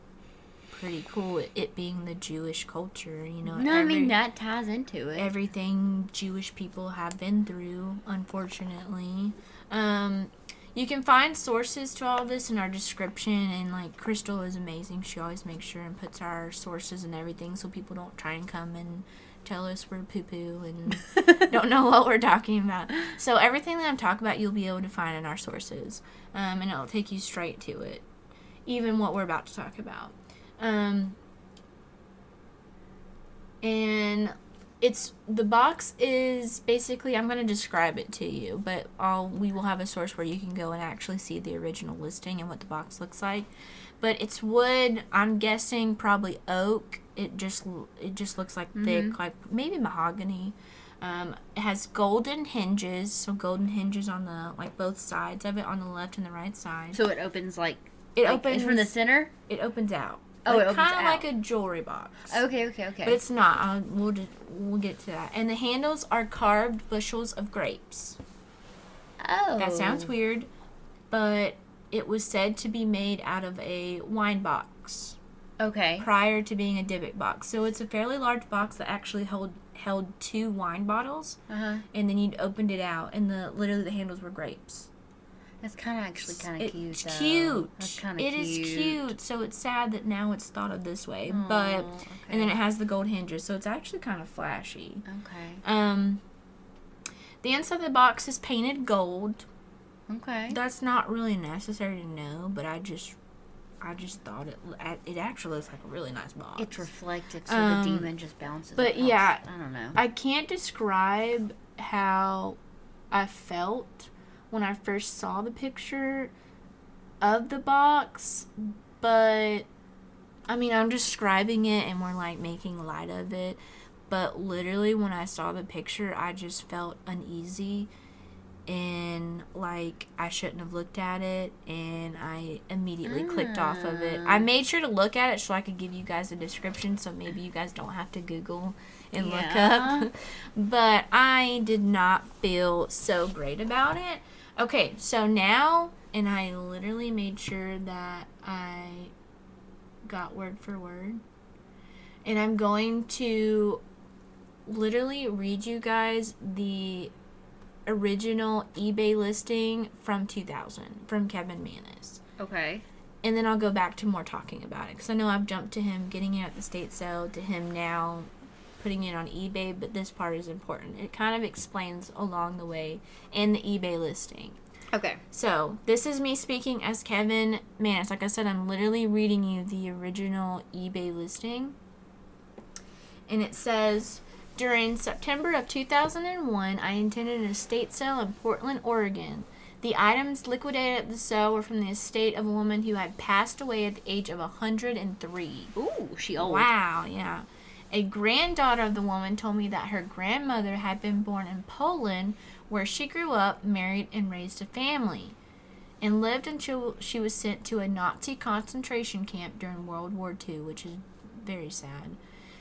pretty cool. It being the Jewish culture, you know. no, I mean that ties into it. everything Jewish people have been through, unfortunately. Um, you can find sources to all this in our description, and like Crystal is amazing. She always makes sure and puts our sources and everything so people don't try and come and tell us we're poo poo and don't know what we're talking about. So everything that I'm talking about, you'll be able to find in our sources, um, and it'll take you straight to it, even what we're about to talk about. Um, and it's the box is basically I'm going to describe it to you, but I'll we will have a source where you can go and actually see the original listing and what the box looks like. But it's wood. I'm guessing probably oak. It just it just looks like thick, like maybe mahogany. Um, it has golden hinges, so golden hinges on the like both sides of it, on the left and the right side. so it opens like It like, opens from the center. It opens out. Oh, opens kind of like a jewelry box. Okay, okay, okay. But it's not. I'll, we'll just, we'll get to that. And the handles are carved bushels of grapes. oh, That sounds weird, but it was said to be made out of a wine box Okay. prior to being a Dybbuk box. So it's a fairly large box that actually held held two wine bottles, Uh huh. and then you'd opened it out, and the literally the handles were grapes. That's kind of actually kind of cute. It's though. cute. That's kind of It cute. is cute. So it's sad that now it's thought of this way, Aw, but okay. and then it has the gold hinges, so it's actually kind of flashy. Okay. Um, the inside of the box is painted gold. Okay. That's not really necessary to know, but I just, I just thought it. It actually looks like a really nice box. It's reflective, so Um, the demon just bounces. but yeah. I don't know. I can't describe how I felt when I first saw the picture of the box, but I mean, I'm describing it and we're like making light of it. But literally, when I saw the picture, I just felt uneasy and like I shouldn't have looked at it, and I immediately clicked off of it. I Ah. made sure to look at it so I could give you guys a description, so maybe you guys don't have to Google and look up. but I did not feel so great about it. Okay, so now and I literally made sure that I got word for word. And I'm going to literally read you guys the original eBay listing from 2000 from Kevin Mannis. Okay. And then I'll go back to more talking about it because I know I've jumped to him getting it at the state sale to him now putting it on eBay, but this part is important. It kind of explains along the way in the eBay listing. Okay. So, this is me speaking as Kevin Mannis. Like I said, I'm literally reading you the original eBay listing. And it says During September of 2001, I attended an estate sale in Portland, Oregon. The items liquidated at the sale were from the estate of a woman who had passed away at the age of 103. Ooh, she old. Wow, yeah. A granddaughter of the woman told me that her grandmother had been born in Poland, where she grew up, married, and raised a family, and lived until she was sent to a Nazi concentration camp during World War II, which is very sad.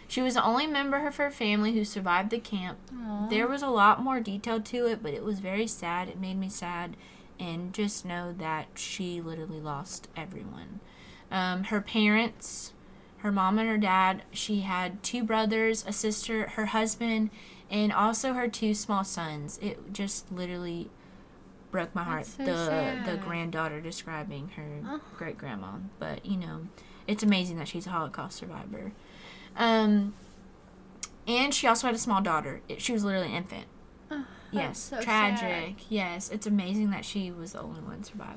She was the only member of her family who survived the camp. Aw. There was a lot more detail to it, but it was very sad. It made me sad. And just know that she literally lost everyone. Um, her parents, her mom and her dad, she had two brothers, a sister, her husband, and also her two small sons. It just literally broke my heart. So the the granddaughter describing her Oh. great grandma. But you know, it's amazing that she's a Holocaust survivor. Um, and she also had a small daughter. It, she was literally an infant. Oh, Yes, so tragic. Yes, it's amazing that she was the only one to survive.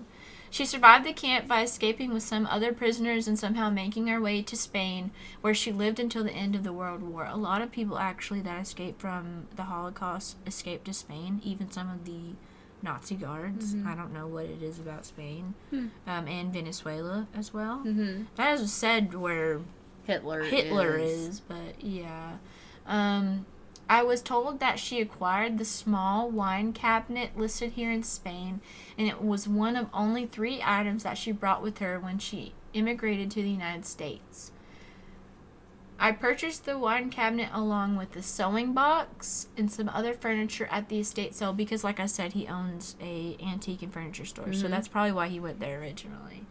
She survived the camp by escaping with some other prisoners and somehow making her way to Spain, where she lived until the end of the World War. A lot of people actually that escaped from the Holocaust escaped to Spain, even some of the Nazi guards. Mhm. I don't know what it is about Spain, Hmm. um, and Venezuela as well. Mm-hmm. That is said where Hitler. Hitler is. is, but yeah. Um, I was told that she acquired the small wine cabinet listed here in Spain, and it was one of only three items that she brought with her when she immigrated to the United States. I purchased the wine cabinet along with the sewing box and some other furniture at the estate sale because, like I said, he owns a antique and furniture store, so Mhm. that's probably why he went there originally.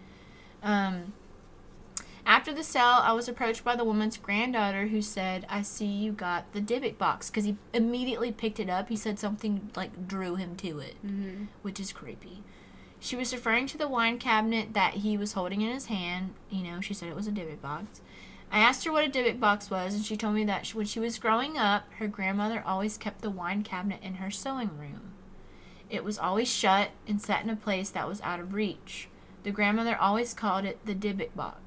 Um, after the sale, I was approached by the woman's granddaughter who said, I see you got the Dybbuk box because he immediately picked it up. He said something like drew him to it, Mm-hmm. which is creepy. She was referring to the wine cabinet that he was holding in his hand. You know, she said it was a Dybbuk box. I asked her what a Dybbuk box was, and she told me that when she was growing up, her grandmother always kept the wine cabinet in her sewing room. It was always shut and set in a place that was out of reach. The grandmother always called it the Dybbuk box.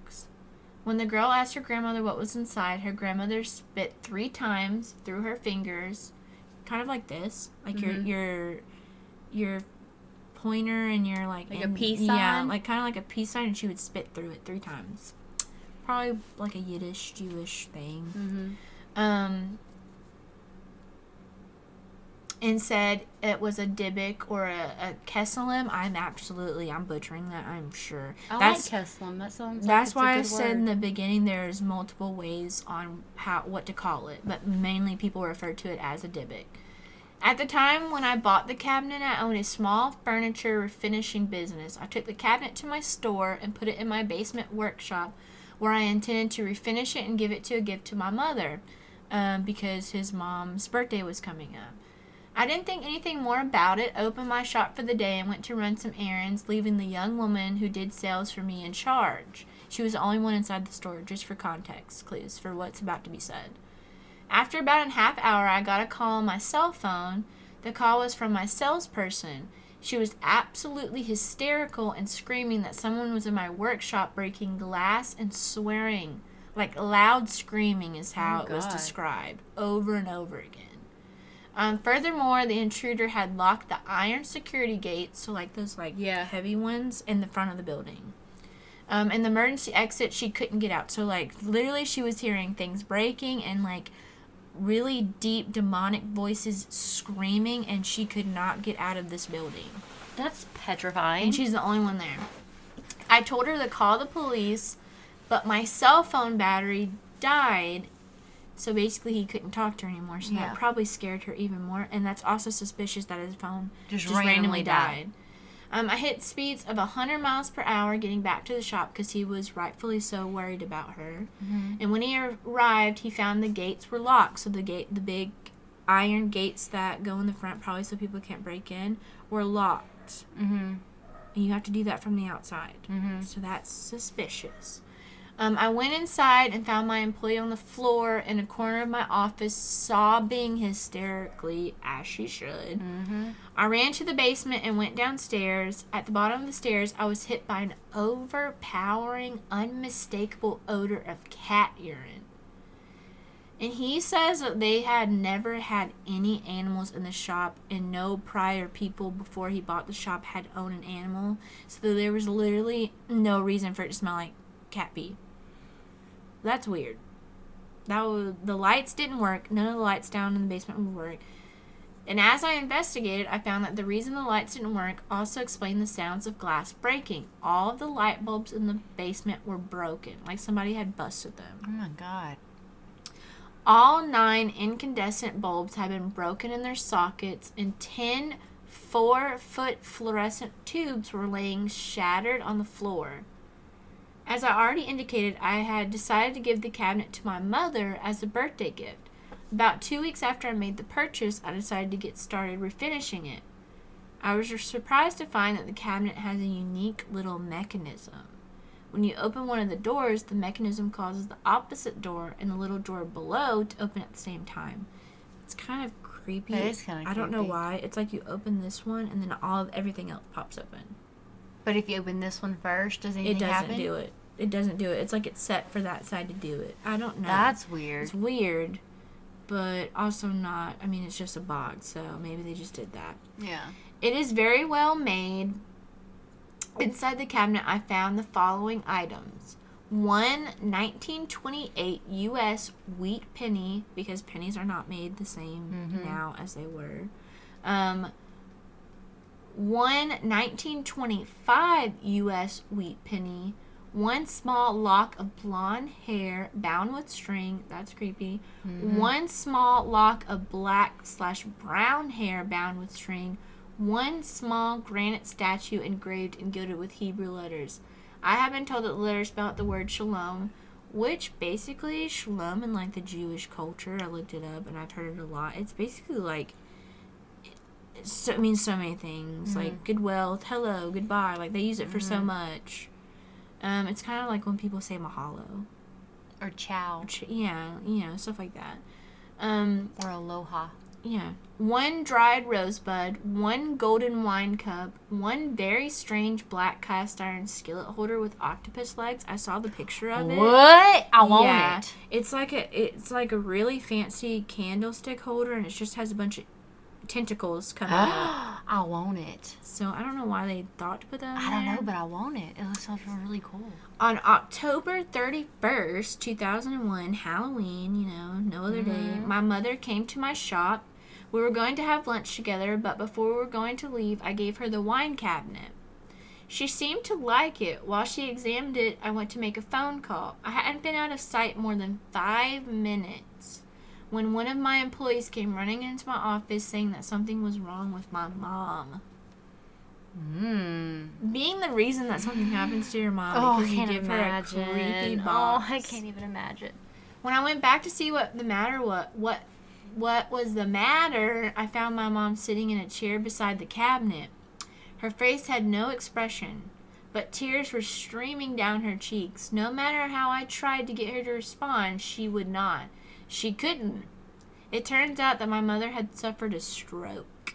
When the girl asked her grandmother what was inside, her grandmother spit three times through her fingers, kind of like this, like Mhm. your your your pointer and your like Like a and- peace Yeah, like kind of like a peace sign, and she would spit through it three times. Probably like a Yiddish Jewish thing Mm-hmm. um, and said it was a Dybbuk or a, a Kesselim. I'm absolutely, I'm butchering that, I'm sure. I that's like Kesslin. That sounds. that's like why I good said in the beginning there's multiple ways on how what to call it, but mainly people refer to it as a Dybbuk. At the time when I bought the cabinet, I owned a small furniture refinishing business. I took the cabinet to my store and put it in my basement workshop where I intended to refinish it and give it to a gift to my mother um, because his mom's birthday was coming up. I didn't think anything more about it, opened my shop for the day, and went to run some errands, leaving the young woman who did sales for me in charge. She was the only one inside the store, just for context clues for what's about to be said. After about a half hour, I got a call on my cell phone. The call was from my salesperson. She was absolutely hysterical and screaming that someone was in my workshop breaking glass and swearing. Like loud screaming is oh how Oh, it was God. described over and over again. Um, furthermore, the intruder had locked the iron security gates, so like those like Yeah. heavy ones, in the front of the building. Um, and the emergency exit, she couldn't get out. So like literally, she was hearing things breaking and like really deep demonic voices screaming, and she could not get out of this building. That's petrifying. And she's the only one there. I told her to call the police, but my cell phone battery died. So basically, he couldn't talk to her anymore. So Yeah. that probably scared her even more. And that's also suspicious that his phone Just just, randomly, randomly died. Um, I hit speeds of 100 miles per hour getting back to the shop because he was rightfully so worried about her. And when he arrived, he found the gates were locked. So the gate, the big iron gates that go in the front, probably so people can't break in, were locked. Mm-hmm. And you have to do that from the outside. Mm-hmm. So that's suspicious. Um, I went inside and found my employee on the floor in a corner of my office, sobbing hysterically, as she should. Mm-hmm. I ran to the basement and went downstairs. At the bottom of the stairs, I was hit by an overpowering, unmistakable odor of cat urine. And he says that they had never had any animals in the shop, and no prior people before he bought the shop had owned an animal. So there was literally no reason for it to smell like cat pee. That's weird. That was, the lights didn't work. None of the lights down in the basement would work. And as I investigated, I found that the reason the lights didn't work also explained the sounds of glass breaking. All of the light bulbs in the basement were broken, like somebody had busted them. Oh my god. All nine incandescent bulbs had been broken in their sockets, and ten four foot fluorescent tubes were laying shattered on the floor. As I already indicated, I had decided to give the cabinet to my mother as a birthday gift. About two weeks after I made the purchase, I decided to get started refinishing it. I was surprised to find that the cabinet has a unique little mechanism. When you open one of the doors, the mechanism causes the opposite door and the little door below to open at the same time. It's kind of creepy. That is kinda I don't know why. It's like you open this one and then all of everything else pops open. But if you open this one first, does anything happen? It doesn't happen? do it. It doesn't do it. It's like it's set for that side to do it. I don't know. That's weird. it's weird, but also not. I mean, it's just a box, so maybe they just did that. Yeah. It is very well made. Inside the cabinet, I found the following items. One 1928 U.S. wheat penny, because pennies are not made the same Mhm. now as they were. Um, one 1925 U.S. wheat penny. One small lock of blonde hair bound with string. That's creepy. Mm-hmm. One small lock of black slash brown hair bound with string. One small granite statue engraved and gilded with Hebrew letters. I have been told that the letters spell out the word shalom, which basically shalom in like the Jewish culture. I looked it up and I've heard it a lot. It's basically like it, so, it means so many things like mm-hmm. good wealth, hello, goodbye. Like they use it for so mm-hmm. much. Um, it's kind of like when people say mahalo. Or ciao. Ch- Yeah, you know, stuff like that. Um, Or aloha. yeah. One dried rosebud, one golden wine cup, one very strange black cast iron skillet holder with octopus legs. I saw the picture of it. What? I want Yeah. it. It's like a it's like a really fancy candlestick holder and it just has a bunch of tentacles coming out. I want it. So I don't know why they thought to put that on I don't there. know, but I want it. It looks like really cool. On October 31st, 2001, Halloween, you know, no other day, mm-hmm. my mother came to my shop. We were going to have lunch together, but before we were going to leave, I gave her the wine cabinet. She seemed to like it. While she examined it, I went to make a phone call. I hadn't been out of sight more than five minutes when one of my employees came running into my office saying that something was wrong with my mom. Mmm. Being the reason that something happens to your mom Oh, I because you can't give imagine. her a creepy Oh. I can't even imagine. When I went back to see what the matter what what what was the matter, I found my mom sitting in a chair beside the cabinet. Her face had no expression, but tears were streaming down her cheeks. No matter how I tried to get her to respond, she would not. She couldn't. It turns out that my mother had suffered a stroke.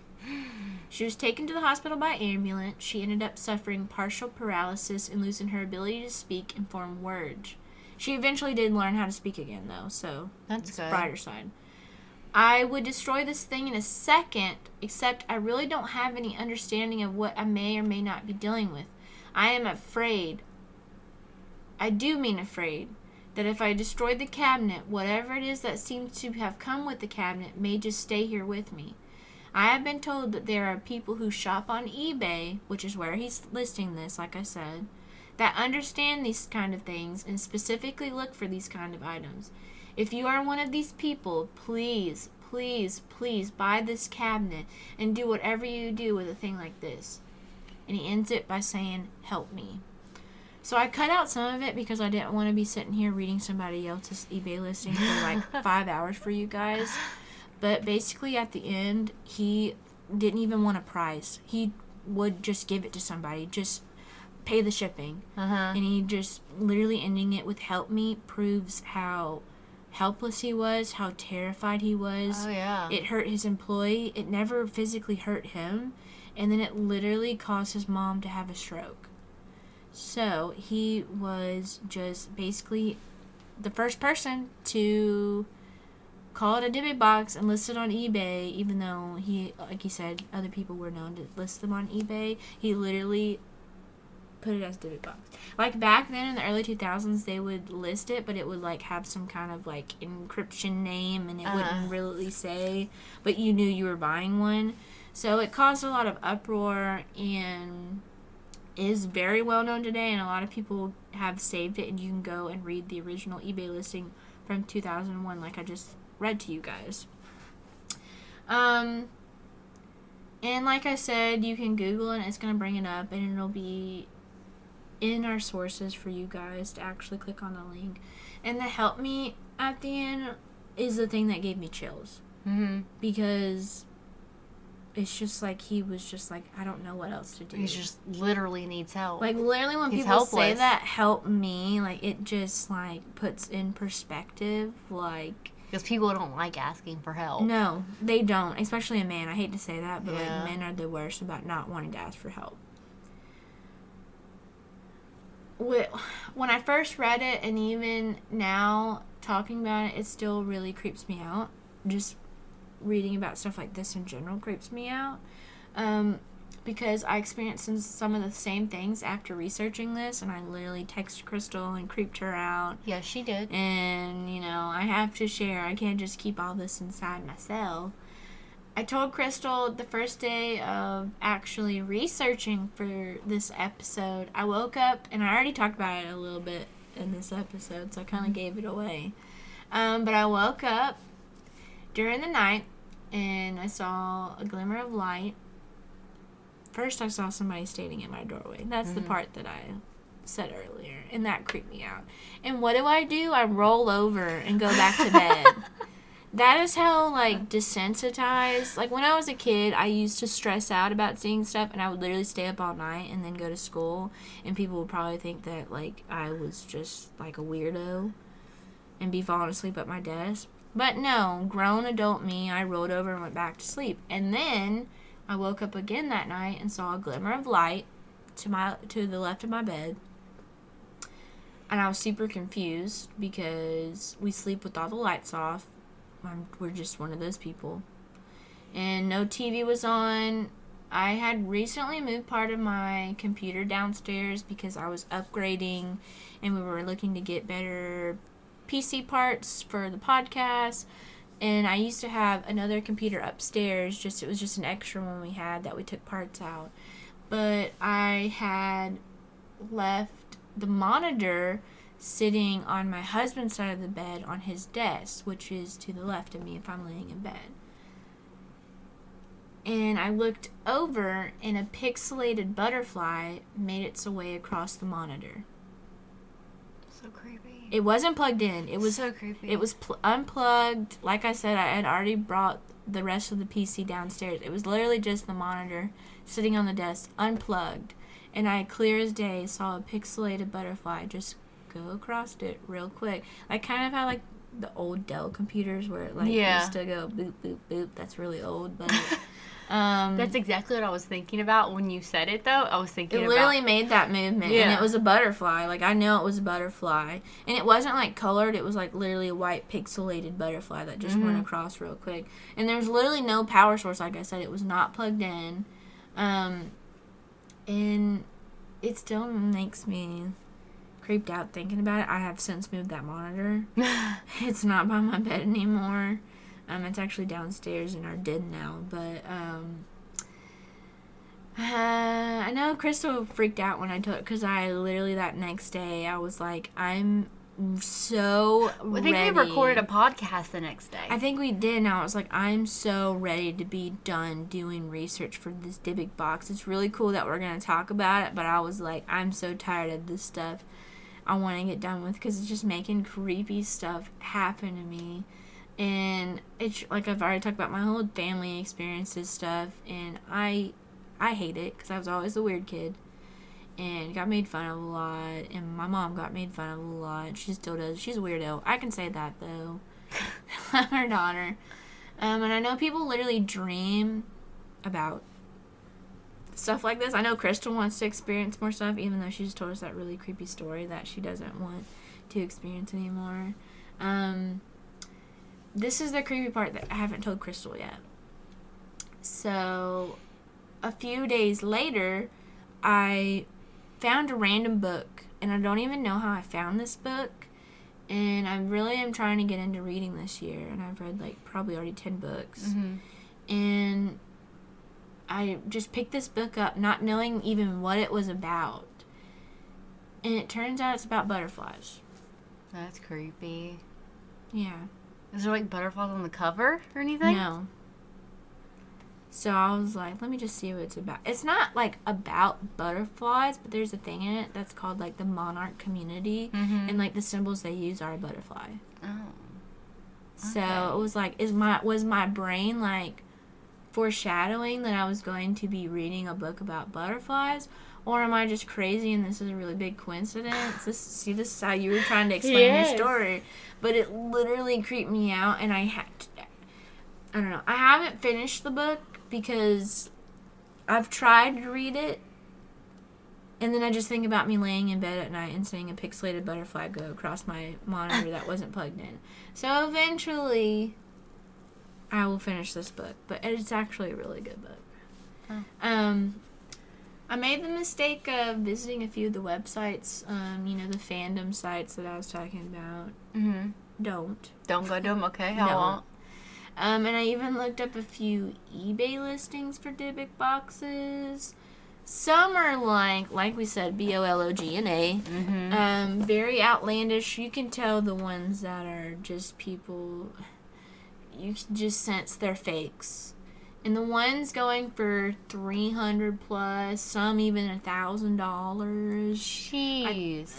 She was taken to the hospital by ambulance. She ended up suffering partial paralysis and losing her ability to speak and form words. She eventually did learn how to speak again, though, so That's good. brighter side. I would destroy this thing in a second, except I really don't have any understanding of what I may or may not be dealing with. I am afraid. I do mean afraid that if I destroy the cabinet, whatever it is that seems to have come with the cabinet may just stay here with me. I have been told that there are people who shop on eBay, which is where he's listing this, like I said, that understand these kind of things and specifically look for these kind of items. If you are one of these people, please, please, please buy this cabinet and do whatever you do with a thing like this. and he ends it by saying, Help me. So I cut out some of it because I didn't want to be sitting here reading somebody else's eBay listing for like five hours for you guys. But basically, at the end, he didn't even want a prize. He would just give it to somebody, just pay the shipping. Uh-huh. And he just literally ending it with help me proves how helpless he was, how terrified he was. Oh yeah. It hurt his employee. It never physically hurt him. And then it literally caused his mom to have a stroke. So he was just basically the first person to call it a Dybbuk box and list it on eBay, even though he, like he said, other people were known to list them on eBay. He literally put it as Dybbuk box. Like back then in the early 2000s, they would list it, but it would like have some kind of like encryption name and it Uh. wouldn't really say, but you knew you were buying one. So it caused a lot of uproar and is very well known today, and a lot of people have saved it, and you can go and read the original eBay listing from 2001, like I just read to you guys. Um, and like I said, you can Google it, and it's gonna bring it up, and it'll be in our sources for you guys to actually click on the link. And the help me at the end is the thing that gave me chills mm-hmm. because it's just like he was just like I don't know what else to do. He just literally needs help. Like literally when He's people say that help me, like it just like puts in perspective like because people don't like asking for help. no, they don't, especially a man. I hate to say that, but Yeah. like men are the worst about not wanting to ask for help. Wh- When I first read it and even now talking about it, it still really creeps me out. Just reading about stuff like this in general creeps me out. Um, because I experienced some- of the same things after researching this, and I literally texted Crystal and creeped her out. Yeah, she did. And, you know, I have to share. I can't just keep all this inside myself. I told Crystal the first day of actually researching for this episode, I woke up and I already talked about it a little bit in this episode, so I kind of gave it away. Um, but I woke up during the night and I saw a glimmer of light. First, I saw somebody standing in my doorway. That's the Mhm. part that I said earlier, and that creeped me out. And what do I do? I roll over and go back to bed. that is how like desensitized. Like when I was a kid, I used to stress out about seeing stuff, and I would literally stay up all night and then go to school, and people would probably think that like I was just like a weirdo, and be falling asleep at my desk. But no, grown adult me, I rolled over and went back to sleep, and then I woke up again that night and saw a glimmer of light to my to the left of my bed. And I was super confused because we sleep with all the lights off. I'm, we're just one of those people. And no TV was on. I had recently moved part of my computer downstairs because I was upgrading and we were looking to get better PC parts for the podcast. And I used to have another computer upstairs, just it was just an extra one we had that we took parts out. But I had left the monitor sitting on my husband's side of the bed on his desk, which is to the left of me if I'm laying in bed. And I looked over, and a pixelated butterfly made its way across the monitor. So creepy. It wasn't plugged in. It was so creepy. it was pl- unplugged. Like I said, I had already brought the rest of the PC downstairs. It was literally just the monitor sitting on the desk, unplugged. And I, clear as day, saw a pixelated butterfly just go across it real quick. Like kind of how like the old Dell computers where it like Yeah. used to go boop boop boop. That's really old, but um, That's exactly what I was thinking about when you said it, though. I was thinking it about. literally made that movement, and it was a butterfly. Like I know it was a butterfly, and it wasn't like colored. It was like literally a white pixelated butterfly that just went Mhm. across real quick. And there was literally no power source. Like I said, it was not plugged in, um, and it still makes me creeped out thinking about it. I have since moved that monitor. It's not by my bed anymore. Um, it's actually downstairs in our den now. But um, uh, I know Crystal freaked out when I told because I literally that next day I was like, I'm so I think ready. we recorded a podcast the next day. I think we did. Now I was like, I'm so ready to be done doing research for this Dybbuk box. It's really cool that we're gonna talk about it, but I was like, I'm so tired of this stuff. I want to get done with because it's just making creepy stuff happen to me, and it's like I've already talked about my whole family experiences stuff, and I, I hate it because I was always the weird kid. And got made fun of a lot, and my mom got made fun of a lot. She still does. She's a weirdo. I can say that though. I'm her daughter. Um, and I know people literally dream about stuff like this. I know Crystal wants to experience more stuff, even though she just told us that really creepy story that she doesn't want to experience anymore. Um, this is the creepy part that I haven't told Crystal yet. So, a few days later, I found a random book, and I don't even know how I found this book. And I really am trying to get into reading this year, and I've read like probably already 10 books. hmm And I just picked this book up, not knowing even what it was about. And it turns out it's about butterflies. That's creepy. Yeah. Is there like butterflies on the cover or anything? No. So I was like, let me just see what it's about. It's not like about butterflies, but there's a thing in it that's called like the monarch community. Mm-hmm. And like the symbols they use are a butterfly. oh. So Okay. it was like, is my was my brain like foreshadowing that I was going to be reading a book about butterflies, or am I just crazy and this is a really big coincidence? This see, this is how you were trying to explain Yes. your story, but it literally creeped me out, and I had, to, I don't know, I haven't finished the book because I've tried to read it. And then I just think about me laying in bed at night and seeing a pixelated butterfly go across my monitor that wasn't plugged in. So eventually, I will finish this book, but it's actually a really good book. Um, I made the mistake of visiting a few of the websites, um, you know, the fandom sites that I was talking about. Mm-hmm. Don't. Don't go to them. Okay, I No. won't. Um, and I even looked up a few eBay listings for Dybbuk boxes. Some are like, like we said, B O L O G and A. Mm-hmm. Um, very outlandish. You can tell the ones that are just people. You can just sense they're fakes. And the ones going for three hundred plus, some even a thousand dollars. Jeez.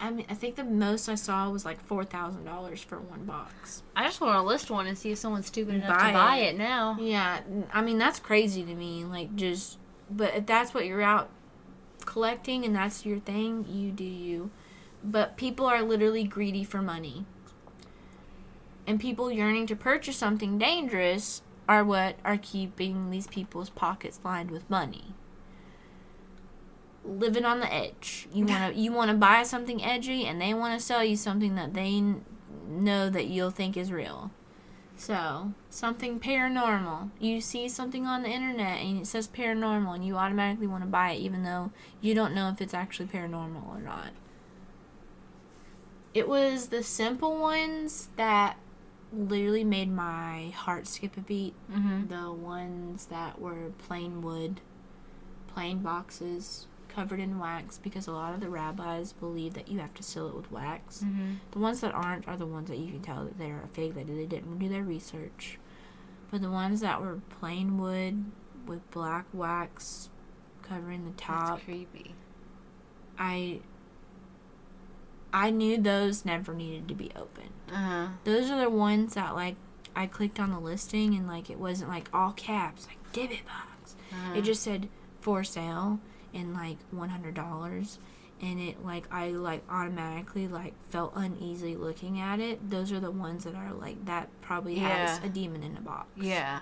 I mean, I think the most I saw was like four thousand dollars for one box. I just want to list one and see if someone's stupid enough Buy to buy it. it now. Yeah, I mean that's crazy to me. Like just, but if that's what you're out collecting and that's your thing, you do you. But people are literally greedy for money. And people yearning to purchase something dangerous are what are keeping these people's pockets lined with money. Living on the edge. You want to you want to buy something edgy and they want to sell you something that they know that you'll think is real. So, something paranormal. You see something on the internet and it says paranormal and you automatically want to buy it even though you don't know if it's actually paranormal or not. It was the simple ones that literally made my heart skip a beat. Mm-hmm. The ones that were plain wood, plain boxes covered in wax because a lot of the rabbis believe that you have to seal it with wax. Mm-hmm. The ones that aren't are the ones that you can tell that they're a fake, that they didn't do their research. But the ones that were plain wood with black wax covering the top, That's creepy. I I knew those never needed to be opened. Uh-huh. Those are the ones that like I clicked on the listing and like it wasn't like all caps like Dybbuk box. uh-huh. It just said for sale and like one hundred dollars and it like I like automatically like felt uneasy looking at it. Those are the ones that are like that probably has a demon in a box. yeah.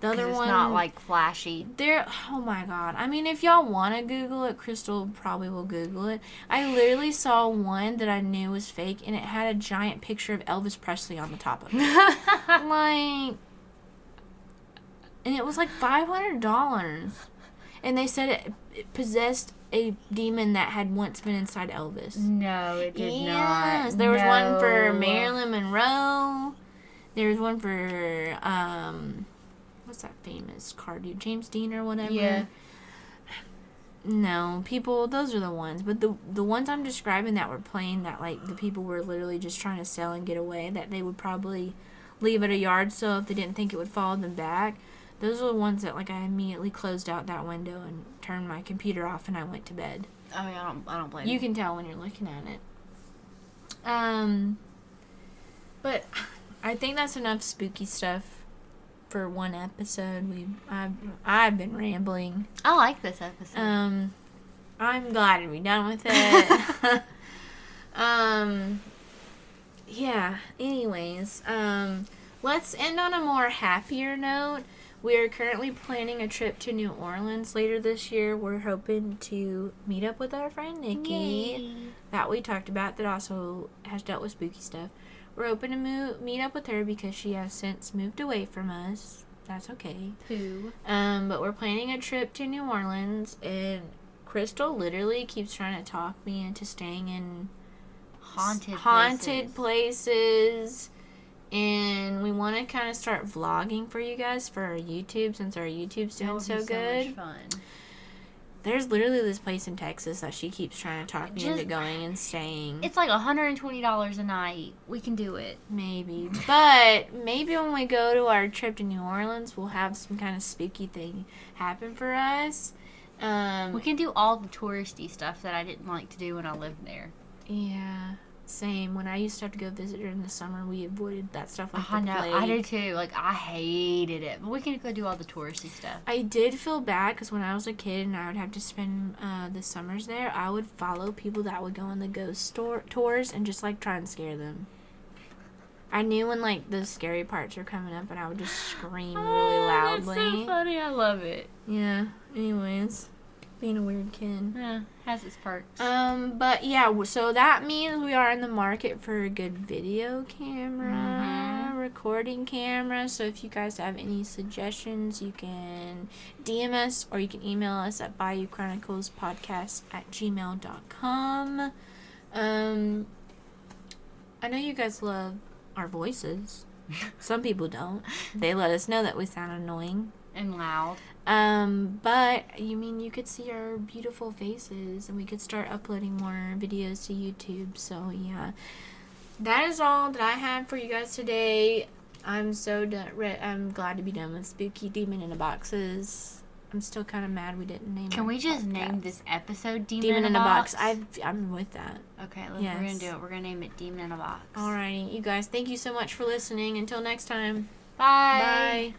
The other it's one not like flashy. there oh my god. I mean if y'all wanna Google it, Crystal probably will Google it. I literally saw one that I knew was fake and it had a giant picture of Elvis Presley on the top of it. like and it was like five hundred dollars and they said it, it possessed a demon that had once been inside elvis no, it did yes not. there was one for marilyn monroe there was one for um what's that famous car dude james dean or whatever Yeah. No, people. Those are the ones. But the the ones I'm describing that were playing that like the people were literally just trying to sell and get away. That they would probably leave at a yard sale if they didn't think it would follow them back. Those are the ones that like I immediately closed out that window and turned my computer off and I went to bed. I mean, I don't, I don't blame You can tell when you're looking at it. Um, but I think that's enough spooky stuff for one episode. We I've I've been rambling. I like this episode. Um, I'm glad to be done with it. um, yeah. Anyways, um, let's end on a more happier note. We are currently planning a trip to New Orleans later this year. We're hoping to meet up with our friend Nikki Yay. that we talked about that also has dealt with spooky stuff. We're open to move, meet up with her because she has since moved away from us. That's okay. Who? Um, but we're planning a trip to New Orleans, and Crystal literally keeps trying to talk me into staying in Haunted. haunted places. places. And we want to kind of start vlogging for you guys for our YouTube since our YouTube's doing so be good. much fun. There's literally this place in Texas that she keeps trying to talk me into going and staying. It's like $120 a night. We can do it. Maybe. But maybe when we go to our trip to New Orleans, we'll have some kind of spooky thing happen for us. Um, We can do all the touristy stuff that I didn't like to do when I lived there. yeah, same. When I used to have to go visit her in the summer, we avoided that stuff like I the know. plague. I did too. Like, I hated it. But we can go do all the touristy stuff. I did feel bad because when I was a kid and I would have to spend uh, the summers there, I would follow people that would go on the ghost store tours and just like try and scare them. I knew when like the scary parts were coming up, and I would just scream really loudly. That's so funny. I love it. Yeah. Anyways, being a weird kid. Yeah, has its perks. Um, but yeah, so that means we are in the market for a good video camera, Mhm. recording camera. So if you guys have any suggestions, you can DM us or you can email us at Bayou Chronicles Podcast at gmail.com. Um, I know you guys love our voices. Some people don't. They let us know that we sound annoying. and loud. Um, but you mean you could see our beautiful faces and we could start uploading more videos to YouTube. So yeah. That is all that I have for you guys today. I'm so done, I'm glad to be done with Spooky Demon in a Boxes. I'm still kind of mad we didn't name it. Can we just podcast. name this episode Demon, Demon in a Box? I've, I'm with that. okay, look, we're gonna do it. We're gonna name it Demon in a Box. Alrighty, you guys, thank you so much for listening. Until next time. Bye. Bye.